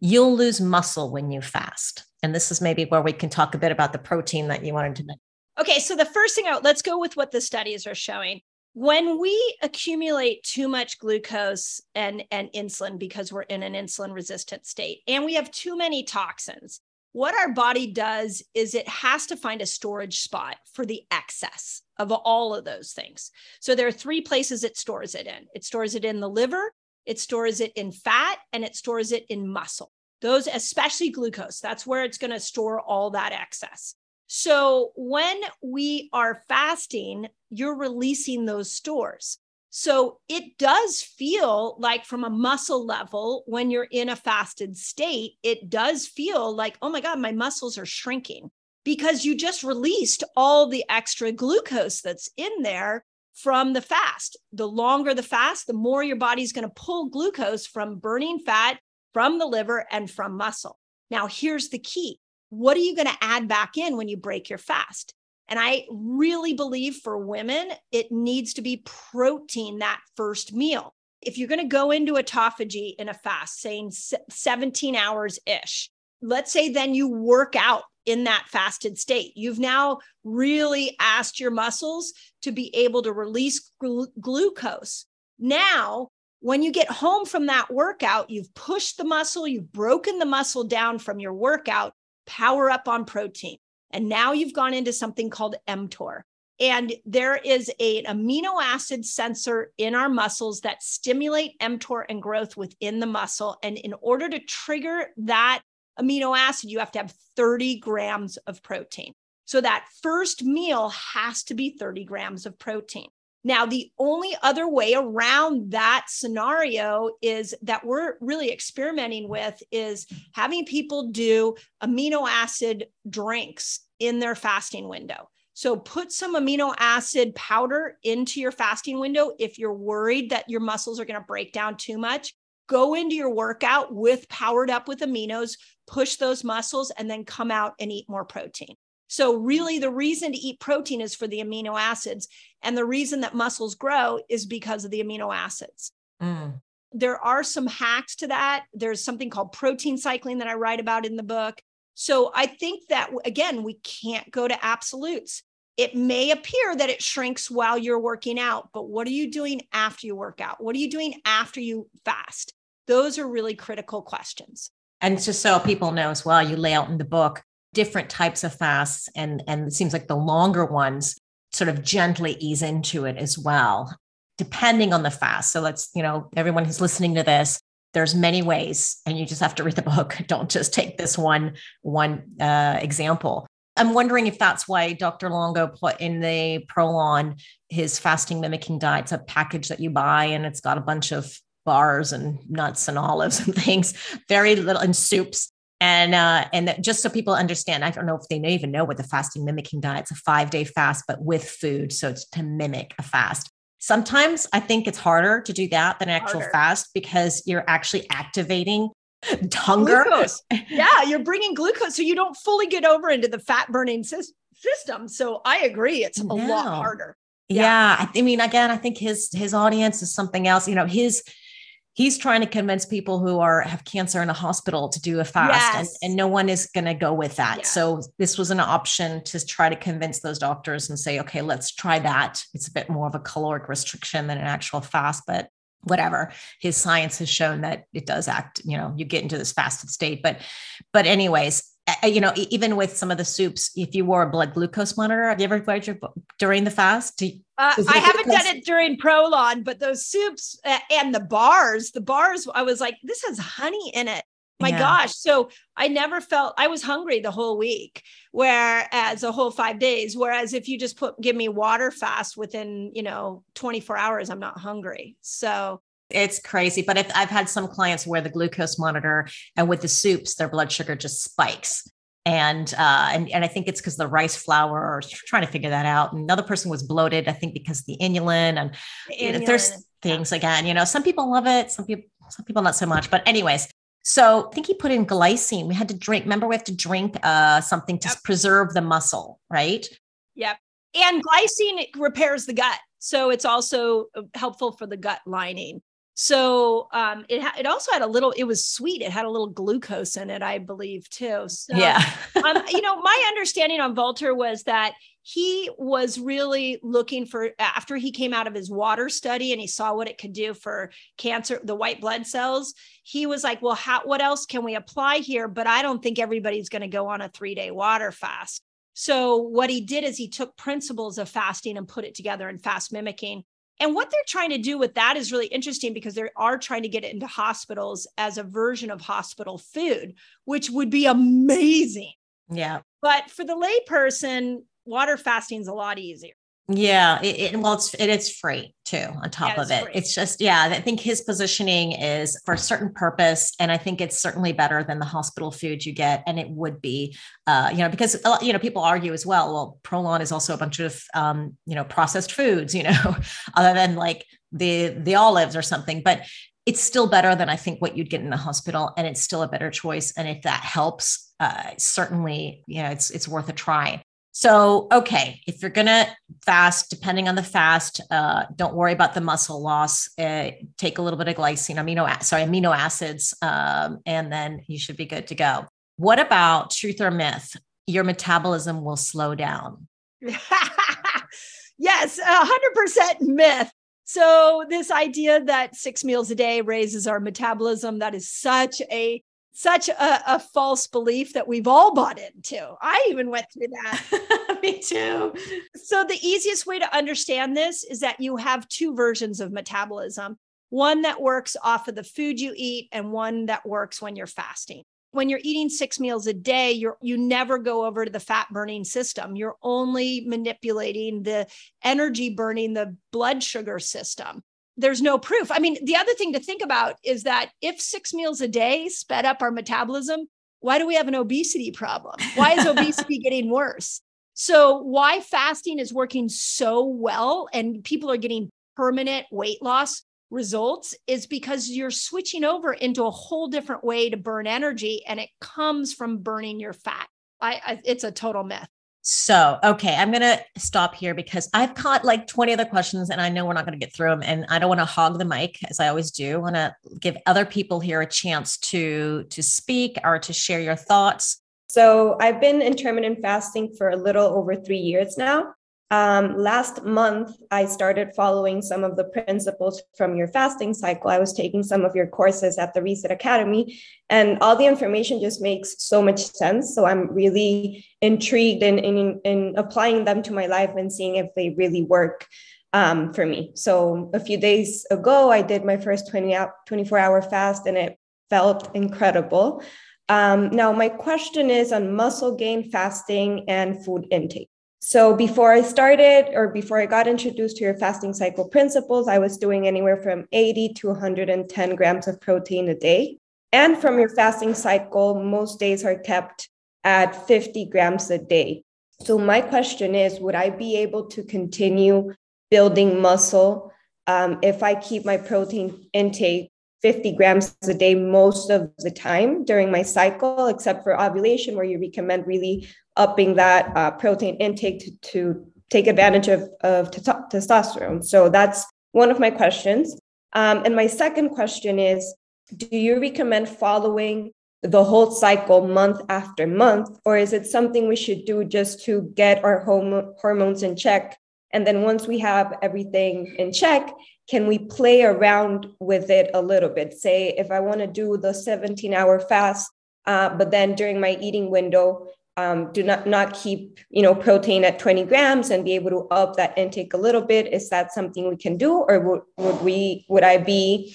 Speaker 1: you'll lose muscle when you fast. And this is maybe where we can talk a bit about the protein that you wanted to mention
Speaker 2: okay so the first thing out let's go with what the studies are showing when we accumulate too much glucose and, and insulin because we're in an insulin resistant state and we have too many toxins, what our body does is it has to find a storage spot for the excess of all of those things. So there are three places it stores it in it stores it in the liver, it stores it in fat, and it stores it in muscle. Those, especially glucose, that's where it's going to store all that excess. So when we are fasting, you're releasing those stores. So it does feel like, from a muscle level, when you're in a fasted state, it does feel like, oh my God, my muscles are shrinking because you just released all the extra glucose that's in there from the fast. The longer the fast, the more your body's going to pull glucose from burning fat, from the liver, and from muscle. Now, here's the key what are you going to add back in when you break your fast? And I really believe for women, it needs to be protein that first meal. If you're going to go into autophagy in a fast, saying 17 hours ish, let's say then you work out in that fasted state. You've now really asked your muscles to be able to release gl- glucose. Now, when you get home from that workout, you've pushed the muscle, you've broken the muscle down from your workout power up on protein. And now you've gone into something called mTOR. And there is a, an amino acid sensor in our muscles that stimulate mTOR and growth within the muscle. And in order to trigger that amino acid, you have to have 30 grams of protein. So that first meal has to be 30 grams of protein. Now, the only other way around that scenario is that we're really experimenting with is having people do amino acid drinks in their fasting window. So put some amino acid powder into your fasting window if you're worried that your muscles are going to break down too much. Go into your workout with powered up with aminos, push those muscles, and then come out and eat more protein. So, really, the reason to eat protein is for the amino acids. And the reason that muscles grow is because of the amino acids. Mm. There are some hacks to that. There's something called protein cycling that I write about in the book. So, I think that, again, we can't go to absolutes. It may appear that it shrinks while you're working out, but what are you doing after you work out? What are you doing after you fast? Those are really critical questions.
Speaker 1: And just so people know as well, you lay out in the book different types of fasts and and it seems like the longer ones sort of gently ease into it as well depending on the fast. So let's you know everyone who's listening to this there's many ways and you just have to read the [LAUGHS] book. Don't just take this one one uh, example. I'm wondering if that's why dr longo put in the prolon his fasting mimicking diet it's a package that you buy and it's got a bunch of bars and nuts and olives and [LAUGHS] things very little and soups And uh, and just so people understand, I don't know if they even know what the fasting mimicking diet. It's a five day fast, but with food, so it's to mimic a fast. Sometimes I think it's harder to do that than an actual harder. fast because you're actually activating hunger.
Speaker 2: Glucose. [LAUGHS] Yeah, you're bringing glucose, so you don't fully get over into the fat burning system. So I agree, it's a no. lot harder.
Speaker 1: Yeah. yeah, I mean, again, I think his his audience is something else. You know, his he's trying to convince people who are have cancer in a hospital to do a fast yes. and, and no one is going to go with that yeah. so this was an option to try to convince those doctors and say okay let's try that it's a bit more of a caloric restriction than an actual fast but whatever his science has shown that it does act you know you get into this fasted state but but anyways you know, even with some of the soups, if you wore a blood glucose monitor, have you ever wear your during the fast?
Speaker 2: You, uh, I haven't done it during Prolon, but those soups uh, and the bars, the bars, I was like, this has honey in it. My yeah. gosh. So I never felt I was hungry the whole week, whereas a whole five days. Whereas if you just put give me water fast within, you know, 24 hours, I'm not hungry. So
Speaker 1: it's crazy. But if I've had some clients wear the glucose monitor and with the soups, their blood sugar just spikes. And uh, and and I think it's because the rice flour or trying to figure that out. Another person was bloated, I think, because the inulin and inulin. There's things again. You know, some people love it, some people some people not so much. But anyways, so I think he put in glycine. We had to drink. Remember, we have to drink uh, something to yep. preserve the muscle, right?
Speaker 2: Yep. And glycine repairs the gut, so it's also uh, helpful for the gut lining. So um, it ha- it also had a little. It was sweet. It had a little glucose in it, I believe, too. So,
Speaker 1: yeah.
Speaker 2: um, you [LAUGHS] know, my understanding on Valter was that he was really looking for after he came out of his water study and he saw what it could do for cancer, the white blood cells. He was like, "Well, how? What else can we apply here?" But I don't think everybody's going to go on a three day water fast. So what he did is he took principles of fasting and put it together in fast mimicking and what they're trying to do with that is really interesting because they are trying to get it into hospitals as a version of hospital food, which would be amazing.
Speaker 1: Yeah.
Speaker 2: But for the layperson, water fasting is a lot easier.
Speaker 1: Yeah, it, it, well, it's it is free too. On top yeah, of it, free. it's just yeah. I think his positioning is for a certain purpose, and I think it's certainly better than the hospital food you get, and it would be, uh, you know, because you know people argue as well. Well, Prolon is also a bunch of um, you know processed foods, [LAUGHS] you know, other than like the the olives or something, but it's still better than I think what you'd get in the hospital, and it's still a better choice. And if that helps, uh, certainly, you know, it's it's worth a try. So, okay, if you're going to fast, depending on the fast, uh, don't worry about the muscle loss. Uh, take a little bit of glycine, amino, sorry, amino acids, um, and then you should be good to go. What about truth or myth? Your metabolism will slow down. [LAUGHS]
Speaker 2: yes, 100% myth. So, this idea that six meals a day raises our metabolism, that is such a such a, a, false belief that we've all bought into. I even went through that. [LAUGHS]
Speaker 1: Me too.
Speaker 2: So, the easiest way to understand this is that you have two versions of metabolism one that works off of the food you eat, and one that works when you're fasting. When you're eating six meals a day, you're you never go over to the fat burning system. You're only manipulating the energy burning, the blood sugar system there's no proof. I mean, the other thing to think about is that if six meals a day sped up our metabolism, why do we have an obesity problem? Why is [LAUGHS] obesity getting worse? So, why fasting is working so well and people are getting permanent weight loss results is because you're switching over into a whole different way to burn energy and it comes from burning your fat. I, I it's a total myth.
Speaker 1: So, okay, I'm going to stop here because I've caught like 20 other questions and I know we're not going to get through them. And I don't want to hog the mic as I always do. I want to give other people here a chance to, to speak or to share your thoughts.
Speaker 4: So, I've been intermittent fasting for a little over three years now. Um, last month, I started following some of the principles from your fasting cycle. I was taking some of your courses at the Reset Academy, and all the information just makes so much sense. So I'm really intrigued in, in, in applying them to my life and seeing if they really work um, for me. So a few days ago, I did my first 20 hour, 24 hour fast, and it felt incredible. Um, now, my question is on muscle gain fasting and food intake. So before I started or before I got introduced to your fasting cycle principles, I was doing anywhere from 80 to 110 grams of protein a day. And from your fasting cycle, most days are kept at 50 grams a day. So, my question is Would I be able to continue building muscle um, if I keep my protein intake 50 grams a day most of the time during my cycle, except for ovulation, where you recommend really upping that uh, protein intake to, to, take advantage of, of t- testosterone? So, that's one of my questions. Um, and my second question is Do you recommend following the whole cycle month after month? Or is it something we should do just to get our hom- hormones in check? And then once we have everything in check, can we play around with it a little bit? Say, if I want to do the 17 hour fast, uh, but then during my eating window, um, do not not keep you know protein at 20 grams and be able to up that intake a little bit is that something we can do or would, would we would i be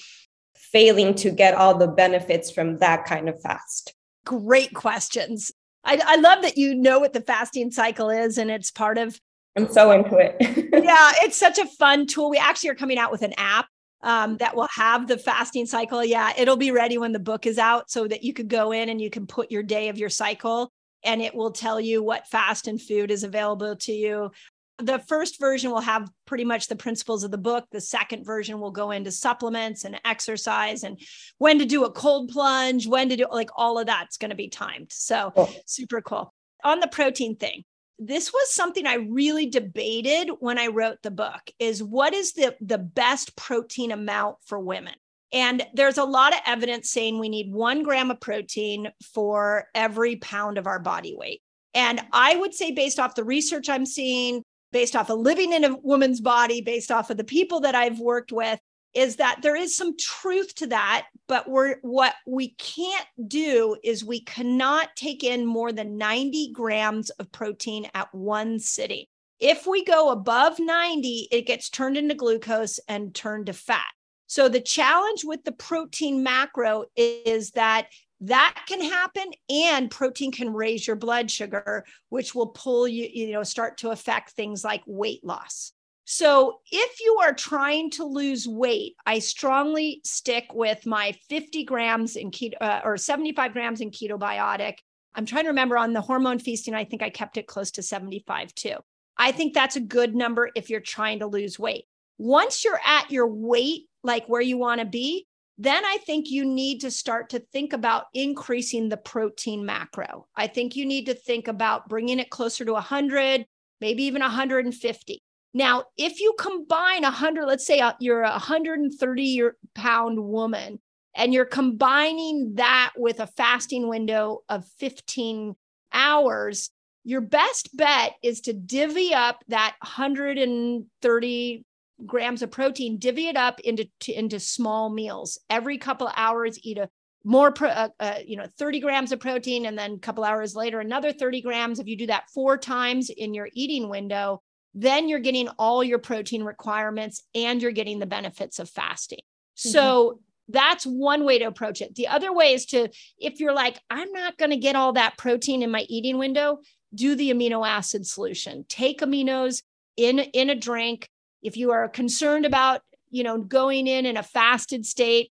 Speaker 4: failing to get all the benefits from that kind of fast?
Speaker 2: Great questions. I, I love that you know what the fasting cycle is and it's part of.
Speaker 4: I'm so into it. [LAUGHS]
Speaker 2: yeah, it's such a fun tool. We actually are coming out with an app um, that will have the fasting cycle. Yeah, it'll be ready when the book is out so that you could go in and you can put your day of your cycle and it will tell you what fast and food is available to you the first version will have pretty much the principles of the book. The second version will go into supplements and exercise and when to do a cold plunge, when to do like all of that's going to be timed. So cool. super cool. On the protein thing, this was something I really debated when I wrote the book is what is the the best protein amount for women? And there's a lot of evidence saying we need one gram of protein for every pound of our body weight. And I would say, based off the research I'm seeing, based off of living in a woman's body, based off of the people that I've worked with, is that there is some truth to that. But we're what we can't do is we cannot take in more than 90 grams of protein at one sitting. If we go above 90, it gets turned into glucose and turned to fat. So the challenge with the protein macro is that that can happen and protein can raise your blood sugar which will pull you you know start to affect things like weight loss. So if you are trying to lose weight i strongly stick with my 50 grams in keto uh, or 75 grams in Ketobiotic. I'm trying to remember on the hormone feasting i think i kept it close to 75 too. I think that's a good number if you're trying to lose weight. Once you're at your weight like where you want to be then I think you need to start to think about increasing the protein macro. I think you need to think about bringing it closer to 100, maybe even 150. Now, if you combine 100, let's say uh, you're a 130 pound woman and you're combining that with a fasting window of 15 hours, your best bet is to divvy up that 130 grams of protein, divvy it up into to, into small meals. Every couple hours, eat a more, pro, uh, uh, you know, 30 grams of protein, and then a couple hours later, another 30 grams. If you do that four times in your eating window, then you're getting all your protein requirements and you're getting the benefits of fasting. Mm-hmm. So that's one way to approach it. The other way is to, if you're like, I'm not going to get all that protein in my eating window, do the amino acid solution. Take aminos in in a drink if you are concerned about you know going in in a fasted state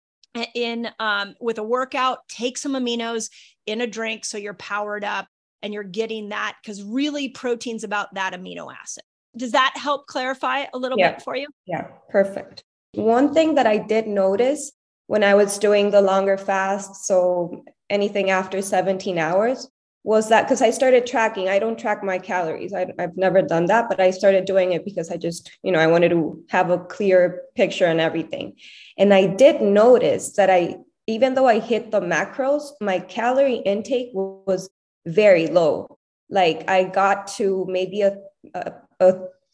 Speaker 2: in um, with a workout take some aminos in a drink so you're powered up and you're getting that because really protein's about that amino acid. Does that help clarify a little yeah. bit for you?
Speaker 4: Yeah perfect. One thing that i did notice when i was doing the longer fast so anything after 17 hours was that because I started tracking. I don't track my calories. I, have never done that, but I started doing it because I just, you know, I wanted to have a clear picture and everything. And I did notice that I, even though I hit the macros, my calorie intake was very low. Like I got to maybe a, a, a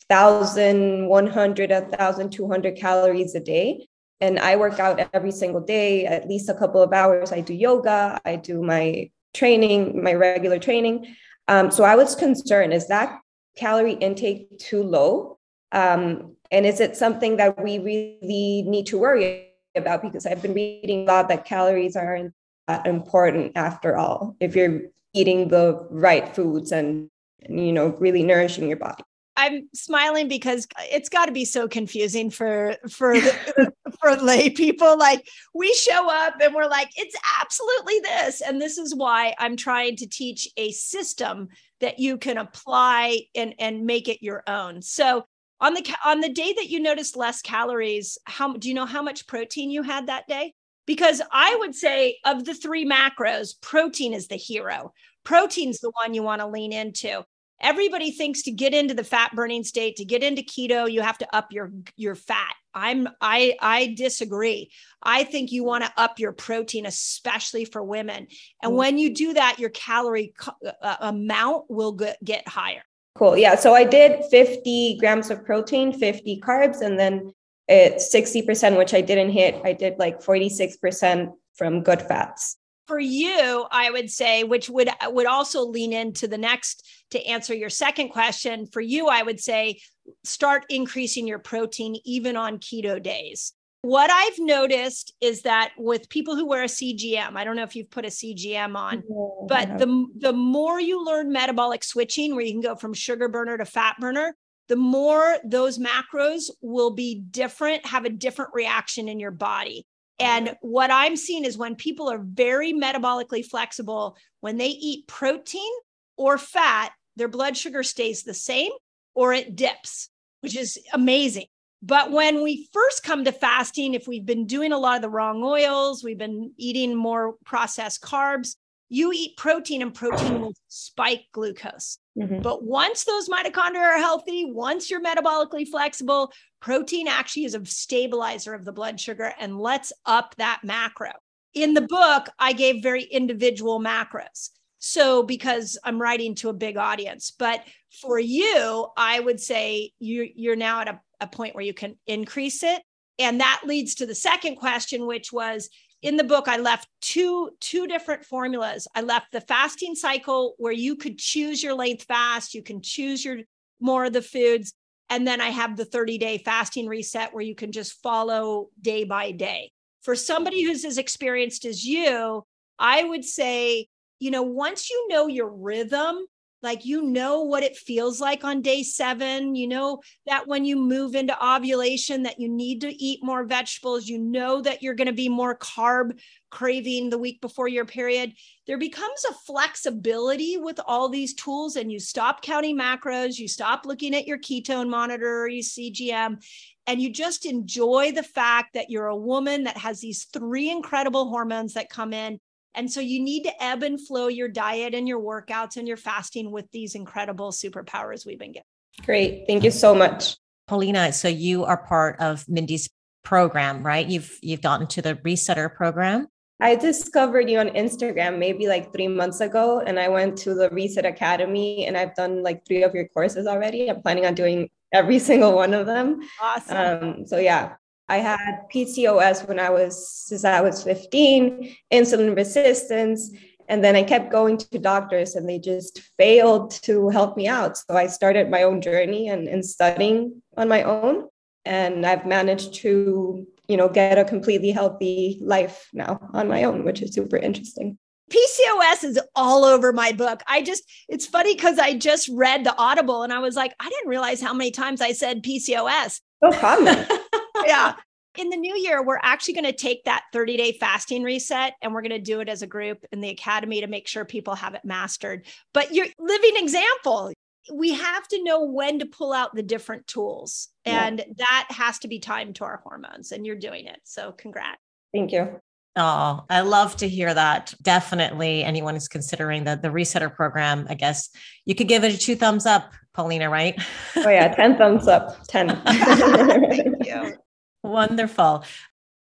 Speaker 4: thousand one hundred, a thousand two hundred calories a day. And I work out every single day, at least a couple of hours. I do yoga, I do my training, my regular training. Um, so I was concerned is that calorie intake too low? Um, and is it something that we really need to worry about? Because I've been reading a lot that calories aren't that important after all, if you're eating the right foods and, you know, really nourishing your body.
Speaker 2: I'm smiling because it's got to be so confusing for for [LAUGHS] for lay [LAUGHS] people. Like we show up and we're like, it's absolutely this. And this is why I'm trying to teach a system that you can apply and, and make it your own. So on the on the day that you noticed less calories, how do you know how much protein you had that day? Because I would say of the three macros, protein is the hero. Protein's the one you want to lean into everybody thinks to get into the fat burning state to get into keto you have to up your your fat. I'm i i disagree. I think you want to up your protein especially for women. And mm. when you do that your calorie uh, amount will get higher.
Speaker 4: Cool yeah so i did 50 grams of protein 50 carbs and then it's 60% which i didn't hit. I did like 46% from good fats
Speaker 2: for you i would say which would would also lean into the next to answer your second question for you i would say start increasing your protein even on keto days. What i've noticed is that with people who wear a cgm i don't know if you've put a cgm on but the the more you learn metabolic switching where you can go from sugar burner to fat burner the more those macros will be different have a different reaction in your body and what I'm seeing is when people are very metabolically flexible, when they eat protein or fat, their blood sugar stays the same or it dips, which is amazing. But when we first come to fasting, if we've been doing a lot of the wrong oils, we've been eating more processed carbs, you eat protein and protein will spike glucose. Mm-hmm. But once those mitochondria are healthy, once you're metabolically flexible, protein actually is a stabilizer of the blood sugar and lets up that macro. In the book, I gave very individual macros. So, because I'm writing to a big audience, but for you, I would say you, you're now at a, a point where you can increase it. And that leads to the second question, which was in the book i left two two different formulas i left the fasting cycle where you could choose your length fast you can choose your more of the foods and then i have the 30 day fasting reset where you can just follow day by day. For somebody mm-hmm. who's as experienced as you i would say you know once you know your rhythm like you know what it feels like on day seven. You know that when you move into ovulation that you need to eat more vegetables. You know that you're going to be more carb craving the week before your period. There becomes a flexibility with all these tools and you stop counting macros you stop looking at your ketone monitor or your cgm and you just enjoy the fact that you're a woman that has these three incredible hormones that come in and so you need to ebb and flow your diet and your workouts and your fasting with these incredible superpowers we've been given.
Speaker 4: Great. Thank you so much.
Speaker 1: Paulina, so you are part of Mindy's program, right? You've you've gotten to the resetter program.
Speaker 4: I discovered you on Instagram maybe like three months ago, and I went to the Reset Academy, and I've done like three of your courses already. I'm planning on doing every [LAUGHS] single one of them.
Speaker 2: Awesome.
Speaker 4: Um, so yeah, I had PCOS when I was since I was 15, insulin resistance, and then I kept going to doctors and they just failed to help me out. So I started my own journey and, and studying on my own. And I've managed to, you know, get a completely healthy life now on my own, which is super interesting.
Speaker 2: PCOS is all over my book. I just, it's funny because I just read the Audible and I was like, I didn't realize how many times I said PCOS.
Speaker 4: No problem. [LAUGHS]
Speaker 2: yeah. In the new year, we're actually going to take that 30 day fasting reset and we're going to do it as a group in the academy to make sure people have it mastered. But you're living example. We have to know when to pull out the different tools, and yeah. that has to be timed to our hormones, and you're doing it. So, congrats.
Speaker 4: Thank you.
Speaker 1: Oh, I love to hear that. Definitely anyone who's considering the, the resetter program, I guess you could give it a two thumbs up, Paulina, right?
Speaker 4: Oh yeah, 10 thumbs up. 10. [LAUGHS] [LAUGHS]
Speaker 2: Thank you.
Speaker 1: Wonderful.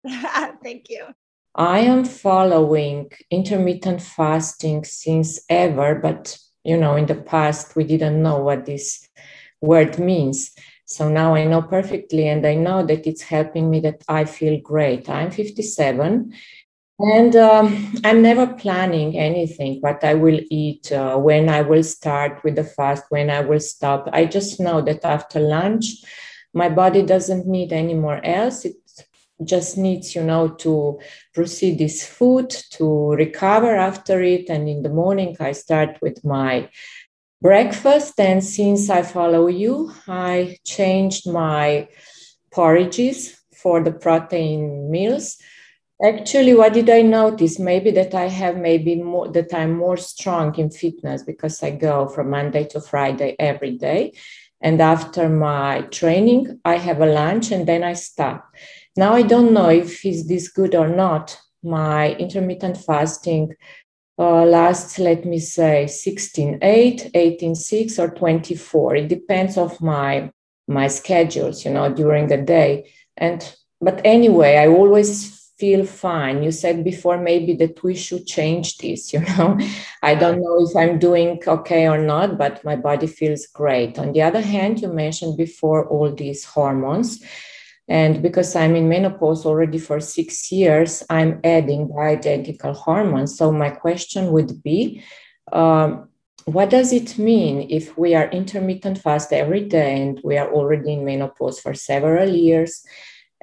Speaker 1: [LAUGHS]
Speaker 2: Thank you.
Speaker 5: I am following intermittent fasting since ever, but you know, in the past we didn't know what this word means. So now I know perfectly, and I know that it's helping me that I feel great. I'm 57, and um, I'm never planning anything, what I will eat, uh, when I will start with the fast, when I will stop. I just know that after lunch, my body doesn't need any more else it just needs you know to proceed this food to recover after it and in the morning i start with my breakfast and since i follow you i changed my porridges for the protein meals. Actually, what did I notice? Maybe that I have maybe more that I'm more strong in fitness because I go from Monday to Friday every day. And after my training, I have a lunch and then I stop. Now I don't know if is this good or not. My intermittent fasting uh, lasts, let me say, 16, 8, 18, 6, or 24. It depends of my my schedules, you know, during the day. And but anyway, I always feel fine. You said before maybe that we should change this, [LAUGHS] you know. I don't know if I'm doing okay or not, but my body feels great. On the other hand, you mentioned before all these hormones. And because I'm in menopause already for six years, I'm adding bioidentical hormones. So my question would be, um, what does it mean if we are intermittent fast every day and we are already in menopause for several years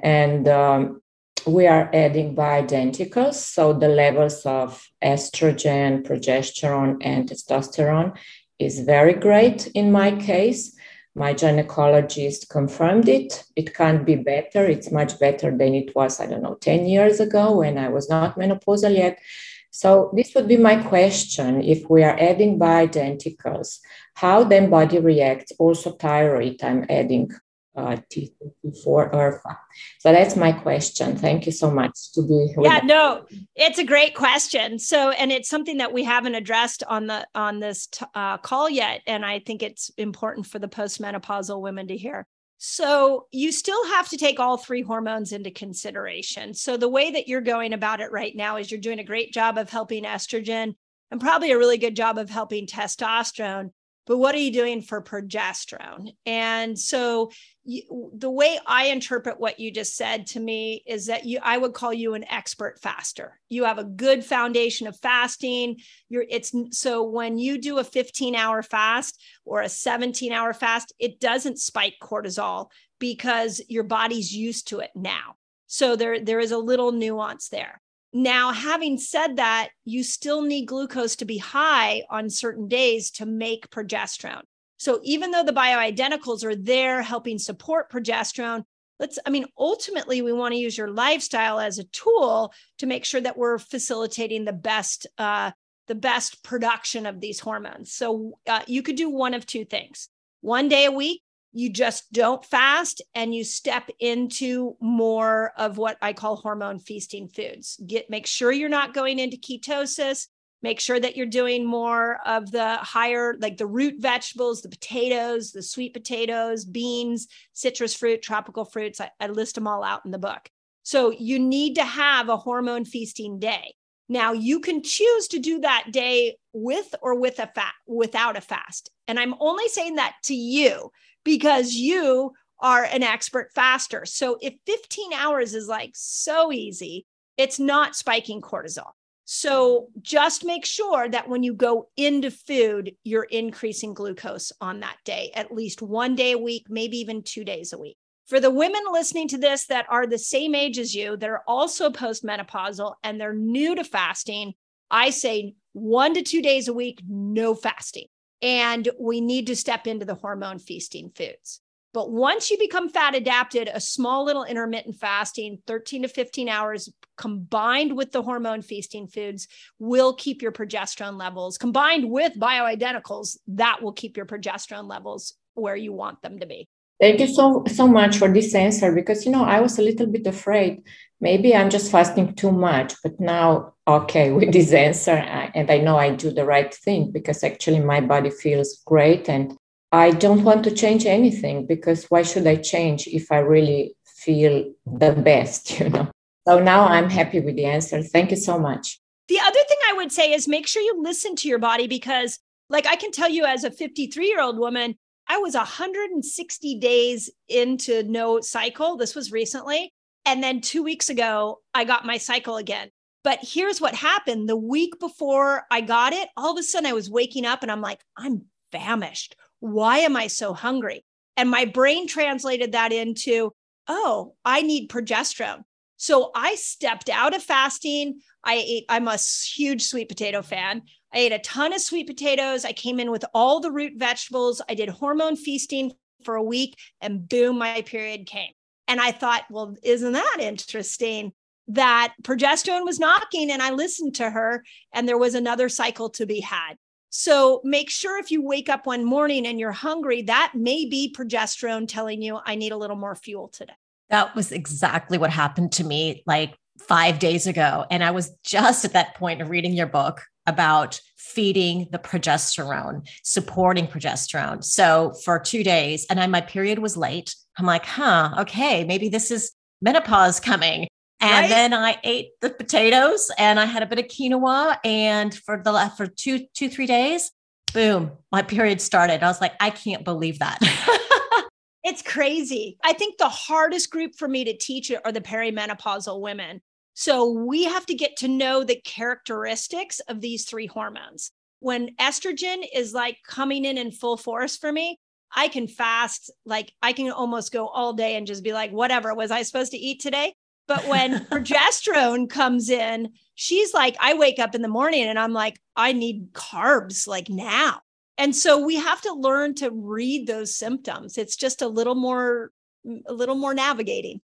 Speaker 5: and um, we are adding bioidenticals so the levels of estrogen progesterone and testosterone is very great in my case my gynecologist confirmed it. It can't be better. It's much better than it was, I don't know, 10 years ago when I was not menopausal yet. So this would be my question. If we are adding bioidenticals, how then body reacts? Also thyroid, I'm adding uh, T4 ERFA. So that's my question. Thank you so much to be
Speaker 2: here. Yeah, no, it's a great question. So, and it's something that we haven't addressed on the on this t- uh, call yet, and I think it's important for the postmenopausal women to hear. So, you still have to take all three hormones into consideration. So, the way that you're going about it right now is you're doing a great job of helping estrogen and probably a really good job of helping testosterone but what are you doing for progesterone? And so you, the way I interpret what you just said to me is that you I would call you an expert faster. You have a good foundation of fasting. You're it's so when you do a 15 hour fast or a 17 hour fast, it doesn't spike cortisol because your body's used to it now. So there there is a little nuance there. Now, having said that, you still need glucose to be high on certain days to make progesterone. So even though the bioidenticals are there helping support progesterone, let's, I mean, ultimately, we want to use your lifestyle as a tool to make sure that we're facilitating the best, uh, the best production of these hormones. So uh, you could do one of two things. One day a week, you just don't fast and you step into more of what I call hormone feasting foods. Get make sure you're not going into ketosis. Make sure that you're doing more of the higher, like the root vegetables, the potatoes, the sweet potatoes, beans, citrus fruit, tropical fruits. I, I list them all out in the book. So you need to have a hormone feasting day. Now you can choose to do that day with or with a fat without a fast. And I'm only saying that to you because you are an expert faster. So if 15 hours is like so easy, it's not spiking cortisol. So just make sure that when you go into food, you're increasing glucose on that day, at least one day a week, maybe even two days a week. For the women listening to this that are the same age as you, that are also postmenopausal and they're new to fasting, I say one to two days a week, no fasting and we need to step into the hormone feasting foods. But once you become fat adapted, a small little intermittent fasting, 13 to 15 hours combined with the hormone feasting foods will keep your progesterone levels combined with bioidenticals that will keep your progesterone levels where you want them to be.
Speaker 5: Thank you so so much for this answer because you know I was a little bit afraid maybe I'm just fasting too much, but now okay [LAUGHS] with this answer and I know I do the right thing because actually my body feels great and I don't want to change anything because why should I change if I really feel the best, [LAUGHS] you know? So now I'm happy with the answer. Thank you so much.
Speaker 2: The other thing I would say is make sure you listen to your body because like I can tell you as a 53 year old woman, I was 160 days into no cycle. This was recently. And then two weeks ago, I got my cycle again. But here's what happened the week before I got it, all of a sudden I was waking up and I'm like, I'm famished. Why am I so hungry? And my brain translated that into, oh, I need progesterone. So I stepped out of fasting. I ate, I'm a huge sweet potato fan. I ate a ton of sweet potatoes. I came in with all the root vegetables. I did hormone feasting for a week and boom, my period came. And I thought, well, isn't that interesting? That progesterone was knocking, and I listened to her, and there was another cycle to be had. So make sure if you wake up one morning and you're hungry, that may be progesterone telling you, I need a little more fuel today.
Speaker 1: That was exactly what happened to me like five days ago. And I was just at that point of reading your book about feeding the progesterone, supporting progesterone. So for two days, and I, my period was late. I'm like, huh, okay, maybe this is menopause coming. And right? then I ate the potatoes and I had a bit of quinoa. And for the for two, two, three days, boom, my period started. I was like, I can't believe that. [LAUGHS]
Speaker 2: it's crazy. I think the hardest group for me to teach it are the perimenopausal women so we have to get to know the characteristics of these three hormones. When estrogen is like coming in in full force for me, I can fast, like I can almost go all day and just be like, whatever, was I supposed to eat today? But when [LAUGHS] progesterone comes in, she's like, I wake up in the morning and I'm like, I need carbs like now. And so we have to learn to read those symptoms. It's just a little more, mm, a little more navigating.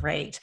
Speaker 1: Great.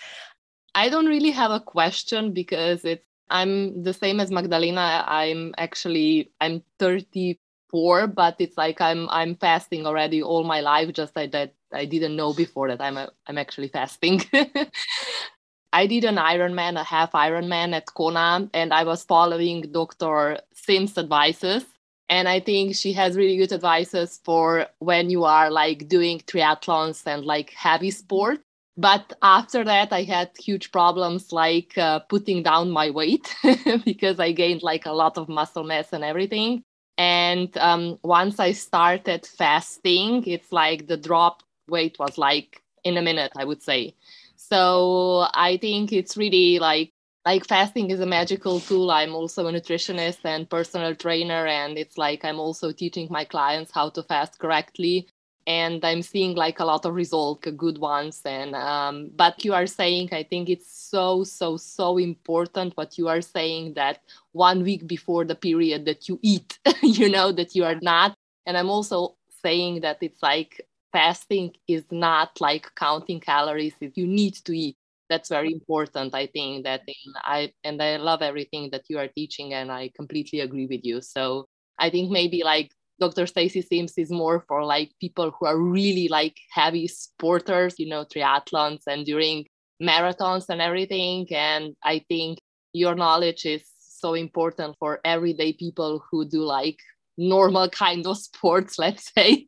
Speaker 6: I don't really have a question because it's I'm the same as Magdalena. I'm actually I'm 34, but it's like I'm I'm fasting already all my life. Just like that I didn't know before that I'm a, I'm actually fasting. [LAUGHS] I did an Ironman, a half Ironman at Kona, and I was following Dr. Sims' advices. And I think she has really good advices for when you are like doing triathlons and like heavy sports. But after that i had huge problems like uh, putting down my weight [LAUGHS] because i gained like a lot of muscle mass and everything. And um, once i started fasting it's like the drop weight was like in a minute i would say. So i think it's really like like fasting is a magical tool. I'm also a nutritionist and personal trainer and it's like i'm also teaching my clients how to fast correctly. And i'm seeing like a lot of results good ones. And um, but you are saying i think it's so so so important what you are saying that one week before the period that you eat [LAUGHS] you know that you are not. And i'm also saying that it's like fasting is not like counting calories. You need to eat that's very mm-hmm. important i think that i and i love everything that you are teaching and i completely agree with you so i think maybe mm-hmm. like Dr. Stacy Sims is more for like people who are really like heavy sporters, you know, triathlons and during marathons and everything. And I think your knowledge is so important for everyday people who do like normal kind of [LAUGHS] sports, let's say.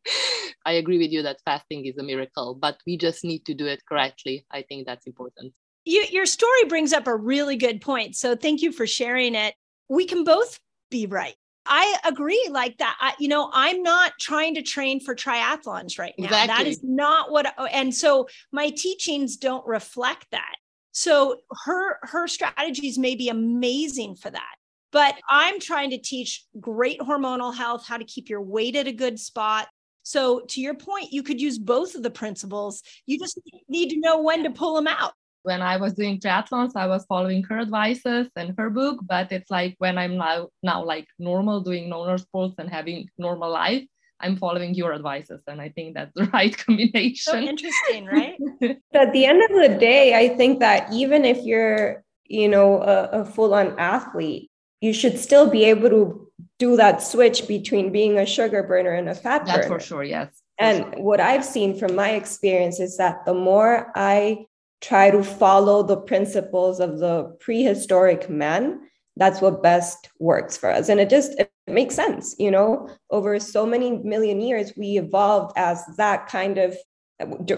Speaker 6: I agree with you that fasting is a miracle, but we just need to do it correctly. I think that's important.
Speaker 2: You, your story brings up a really good point. So thank you for sharing it. We can both be right. I agree like that. I, you know, I'm not trying to train for triathlons right now. Exactly. That is not what oh, and so my teachings don't reflect that. So her her strategies may be amazing for that. But I'm trying to teach great hormonal health, how to keep your weight at a good spot. So to your point, you could use both of the principles. You just need to know when to pull them out
Speaker 6: when I was doing triathlons, I was following her advices and her book. But it's like when I'm now now like normal doing normal sports and having normal life, I'm following your advices, and I think that's [LAUGHS] the right combination. So
Speaker 2: interesting, right? [LAUGHS]
Speaker 4: At the end of the day, I think that even if you're, you know, a, a full-on athlete, you should still be able to do that switch between being a sugar burner and a fat
Speaker 6: that's
Speaker 4: burner.
Speaker 6: for sure, yes.
Speaker 4: For and
Speaker 6: sure.
Speaker 4: what I've seen from my experience is that the more I try to follow the principles of the prehistoric man that's what best works for us and it just it makes sense you know over so many million years we evolved as that kind of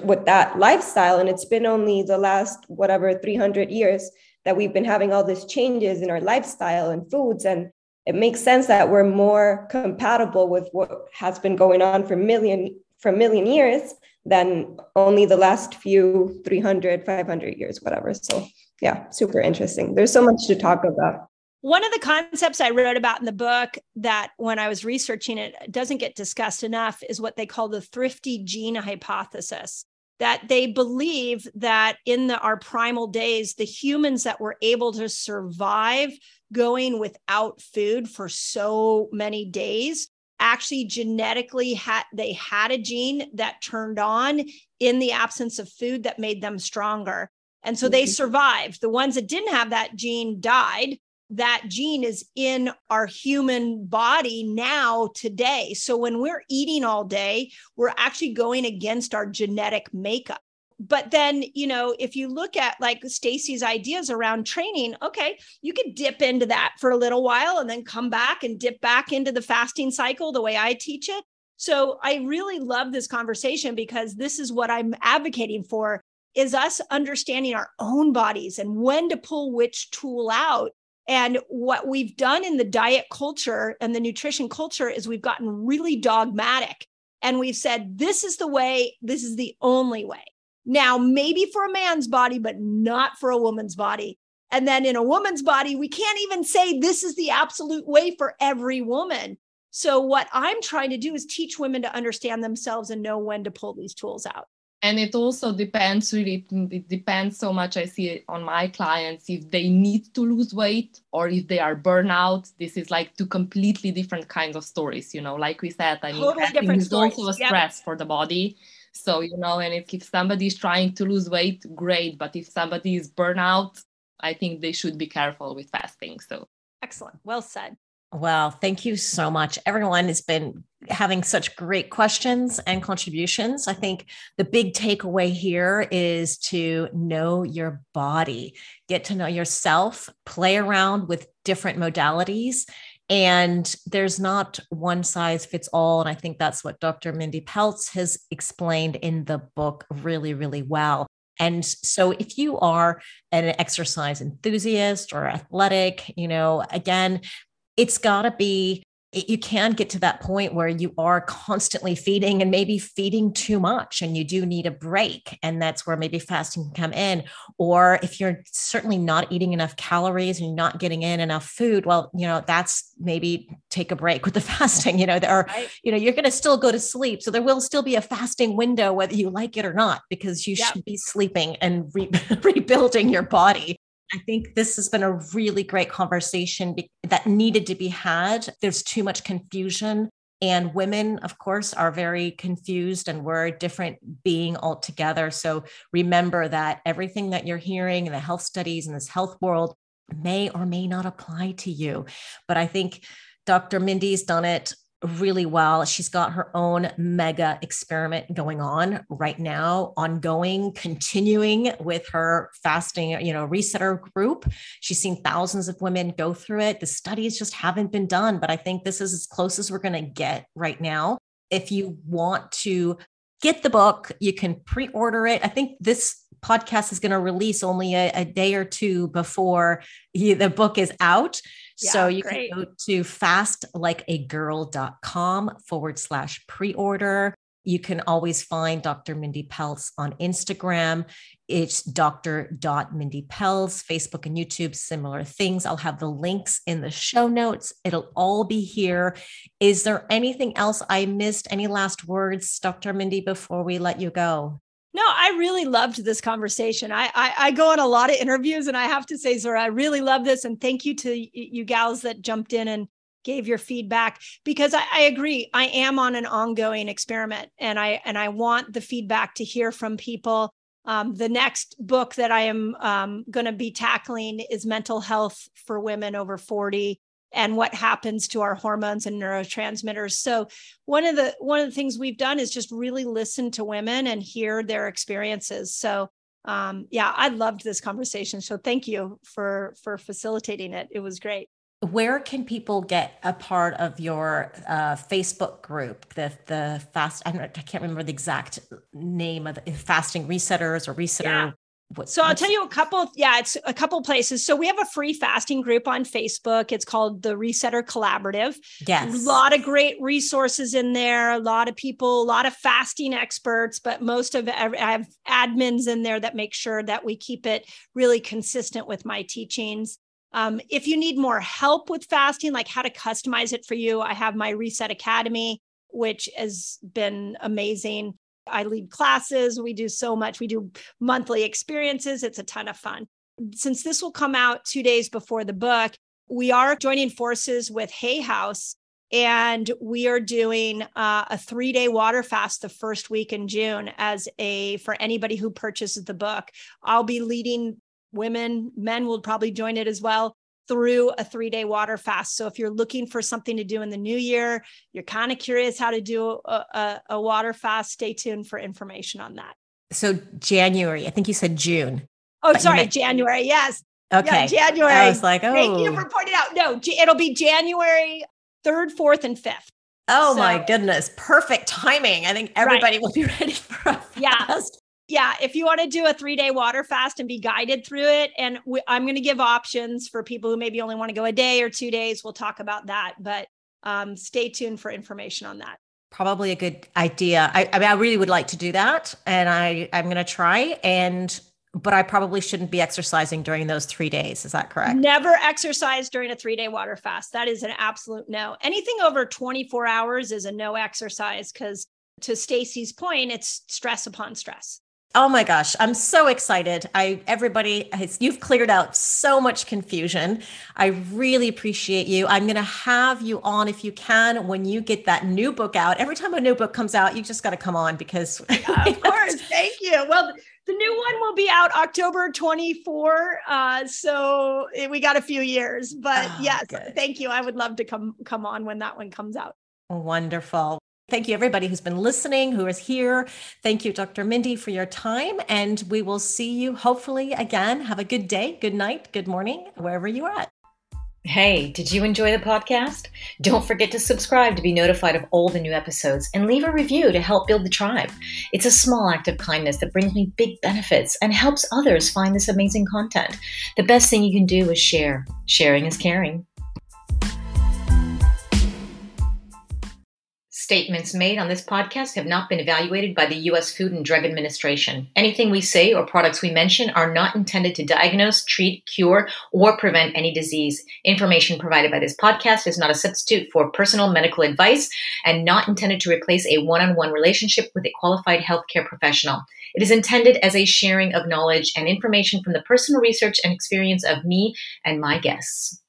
Speaker 4: with that lifestyle and it's been only the last whatever 300 years that we've been having all these changes in our lifestyle and foods and it makes sense that we're more compatible with what has been going on for million for million years than only the last few 300 500 years whatever. So yeah super interesting. There's so much to talk about.
Speaker 2: One of the concepts I wrote about in the book that when I was researching it doesn't get discussed enough is what they call the thrifty gene hypothesis. That they believe that in the, our primal days, the humans that were able to survive going without food for so many days actually genetically had they had a gene that turned on in the absence of food that made them stronger. And so they mm-hmm. survived. The ones that didn't have that gene died. That gene is in our human body now, today. So when we're eating all day, we're actually going against our genetic makeup but then you know if you look at like stacy's ideas around training okay you could dip into that for a little while and then come back and dip back into the fasting cycle the way i teach it so i really love this conversation because this is what i'm advocating for is us understanding our own bodies and when to pull which tool out and what we've done in the diet culture and the nutrition culture is we've gotten really dogmatic and we've said this is the way this is the only way now, maybe for a man's body, but not for a woman's body. And then in a woman's body, we can't even say this is the absolute way for every woman. So, what I'm trying to do is teach women to understand themselves and know when to pull these tools out.
Speaker 6: And it also depends really, it depends so much. I see it on my clients if they need to lose weight or if they are burnout. This is like two completely different kinds of stories, you know. Like we said, I mean, totally different is stories. also a stress yep. for the body so, you know, and if, if somebody is trying to lose weight, great. But if somebody is burnout, I think they should be careful with fasting. So,
Speaker 2: excellent. Well said.
Speaker 1: Well, thank you so much. Everyone has been having such great questions and contributions. I think the big takeaway here is to know your body, get to know yourself, play around with different modalities, and there's not one size fits all. And I think that's what Dr. Mindy Pelz has explained in the book really, really well. And so if you are an exercise enthusiast or athletic, you know, again, it's got to be you can get to that point where you are constantly feeding and maybe feeding too much and you do need a break and that's where maybe fasting can come in. Or if you're certainly not eating enough calories and you're not getting in enough food well you know that's maybe take a break with the [LAUGHS] fasting you know there are you know you're going to still go to sleep. So there will still be a fasting window whether you like it or not because you yep. should be sleeping and re- [LAUGHS] rebuilding your body I think this has been a really great conversation that needed to be had. There's too much confusion. And women, of course, are very confused and we're a different being altogether. So remember that everything that you're hearing in the health studies in this health world may or may not apply to you. But I think Dr. Mindy's done it really well. She's got her own mega experiment going on right now, ongoing, continuing with her fasting, you know, resetter group. She's seen thousands of women go through it. The studies just haven't been done, but I think this is as close as we're going to get right now. If you want to get the book, you can pre order it. I think this podcast is going to release only a, a, day or two before he, the book is out. Yeah, so you great. can go to fastlikeagirl.com forward slash pre order. You can always find Dr. Mindy Pelz on Instagram. It's Dr. Mindy Pelz, Facebook and YouTube, similar things. I'll have the links in the show notes. It'll all be here. Is there anything else I missed? Any last words, Dr. Mindy, before we let you go?
Speaker 2: No, I really loved this conversation. I, I, I go on a lot of interviews, and I have to say, Zora, I really love this, and thank you to you gals that jumped in and gave your feedback because I, I agree. I am on an ongoing experiment, and I and I want the feedback to hear from people. Um, the next book that I am um, going to be tackling is mental health for women over 40 and what happens to our hormones and neurotransmitters. So one of the one of the things we've done is just really listen to women and hear their experiences. So um, yeah, I loved this conversation. So thank you for for facilitating it. It was great.
Speaker 1: Where can people get a part of your uh, Facebook group? The the fast I, I can't remember the exact name of the fasting resetters or resetter yeah.
Speaker 2: What, so I'll tell you a couple. Yeah, it's a couple places. So we have a free fasting group on Facebook. It's called the Resetter Collaborative.
Speaker 1: Yes,
Speaker 2: a lot of great resources in there. A lot of people, a lot of fasting experts, but most of I have admins in there that make sure that we keep it really consistent with my teachings. Um, if you need more help with fasting, like how to customize it for you, I have my Reset Academy, which has been amazing. I lead classes. We do so much. We do monthly experiences. It's a ton of fun. Since this will come out two days before the book, we are joining forces with Hay House and we are doing uh, a three day water fast the first week in June as a for anybody who purchases the book. I'll be leading women, men will probably join it as well through a three day water fast. So if you're looking for something to do in the new year, you're kind of curious how to do a, a, a water fast, stay tuned for information on that.
Speaker 1: So January, I think you said June.
Speaker 2: Oh, sorry, meant- January. Yes.
Speaker 1: Okay.
Speaker 2: Yeah, January.
Speaker 1: I was like, oh.
Speaker 2: Thank you oh. for pointing out. No, it'll be January 3rd, 4th, and 5th.
Speaker 1: Oh so, my goodness. Perfect timing. I think everybody right. will be [LAUGHS] ready for a fast.
Speaker 2: Yeah. Yeah. If you want to do a three day water fast and be guided through it, and we, I'm going to give options for people who maybe only want to go a day or two days. We'll talk about that. But um, stay tuned for information on that
Speaker 1: probably a good idea. I, I, mean, I really would like to do that, and I I'm going to try. And but I probably shouldn't be exercising during those three days. Is that correct?
Speaker 2: Never exercise during a three day water fast. That is an absolute no. Anything over 24 hours is a no exercise because, to Stacy's point, it's stress upon stress.
Speaker 1: Oh my gosh, I'm so excited. I everybody has, you've cleared out so much confusion. I really appreciate you. I'm going to have you on if you can when you get that new book out. Every time a new book comes out, you just got to come on because [LAUGHS]
Speaker 2: yeah, of course. Thank you. Well, the new one will be out October 24. Uh, so we got a few years, but oh, yes, good. thank you. I would love to come come on when that one comes out.
Speaker 1: Wonderful. Thank you, everybody who's been listening, who is here. Thank you, Dr. Mindy, for your time. And we will see you hopefully again. Have a good day, good night, good morning, wherever you're at.
Speaker 3: Hey, did you enjoy the podcast? Don't forget to subscribe to be notified of all the new episodes and leave a review to help build the tribe. It's a small act of kindness that brings me big benefits and helps others find this amazing content. The best thing you can do is share. Sharing is caring. Statements made on this podcast have not been evaluated by the U.S. Food and Drug Administration. Anything we say or products we mention are not intended to diagnose, treat, cure, or prevent any disease. Information provided by this podcast is not a substitute for personal medical advice and not intended to replace a one on one relationship with a qualified healthcare professional. It is intended as a sharing of knowledge and information from the personal research and experience of me and my guests.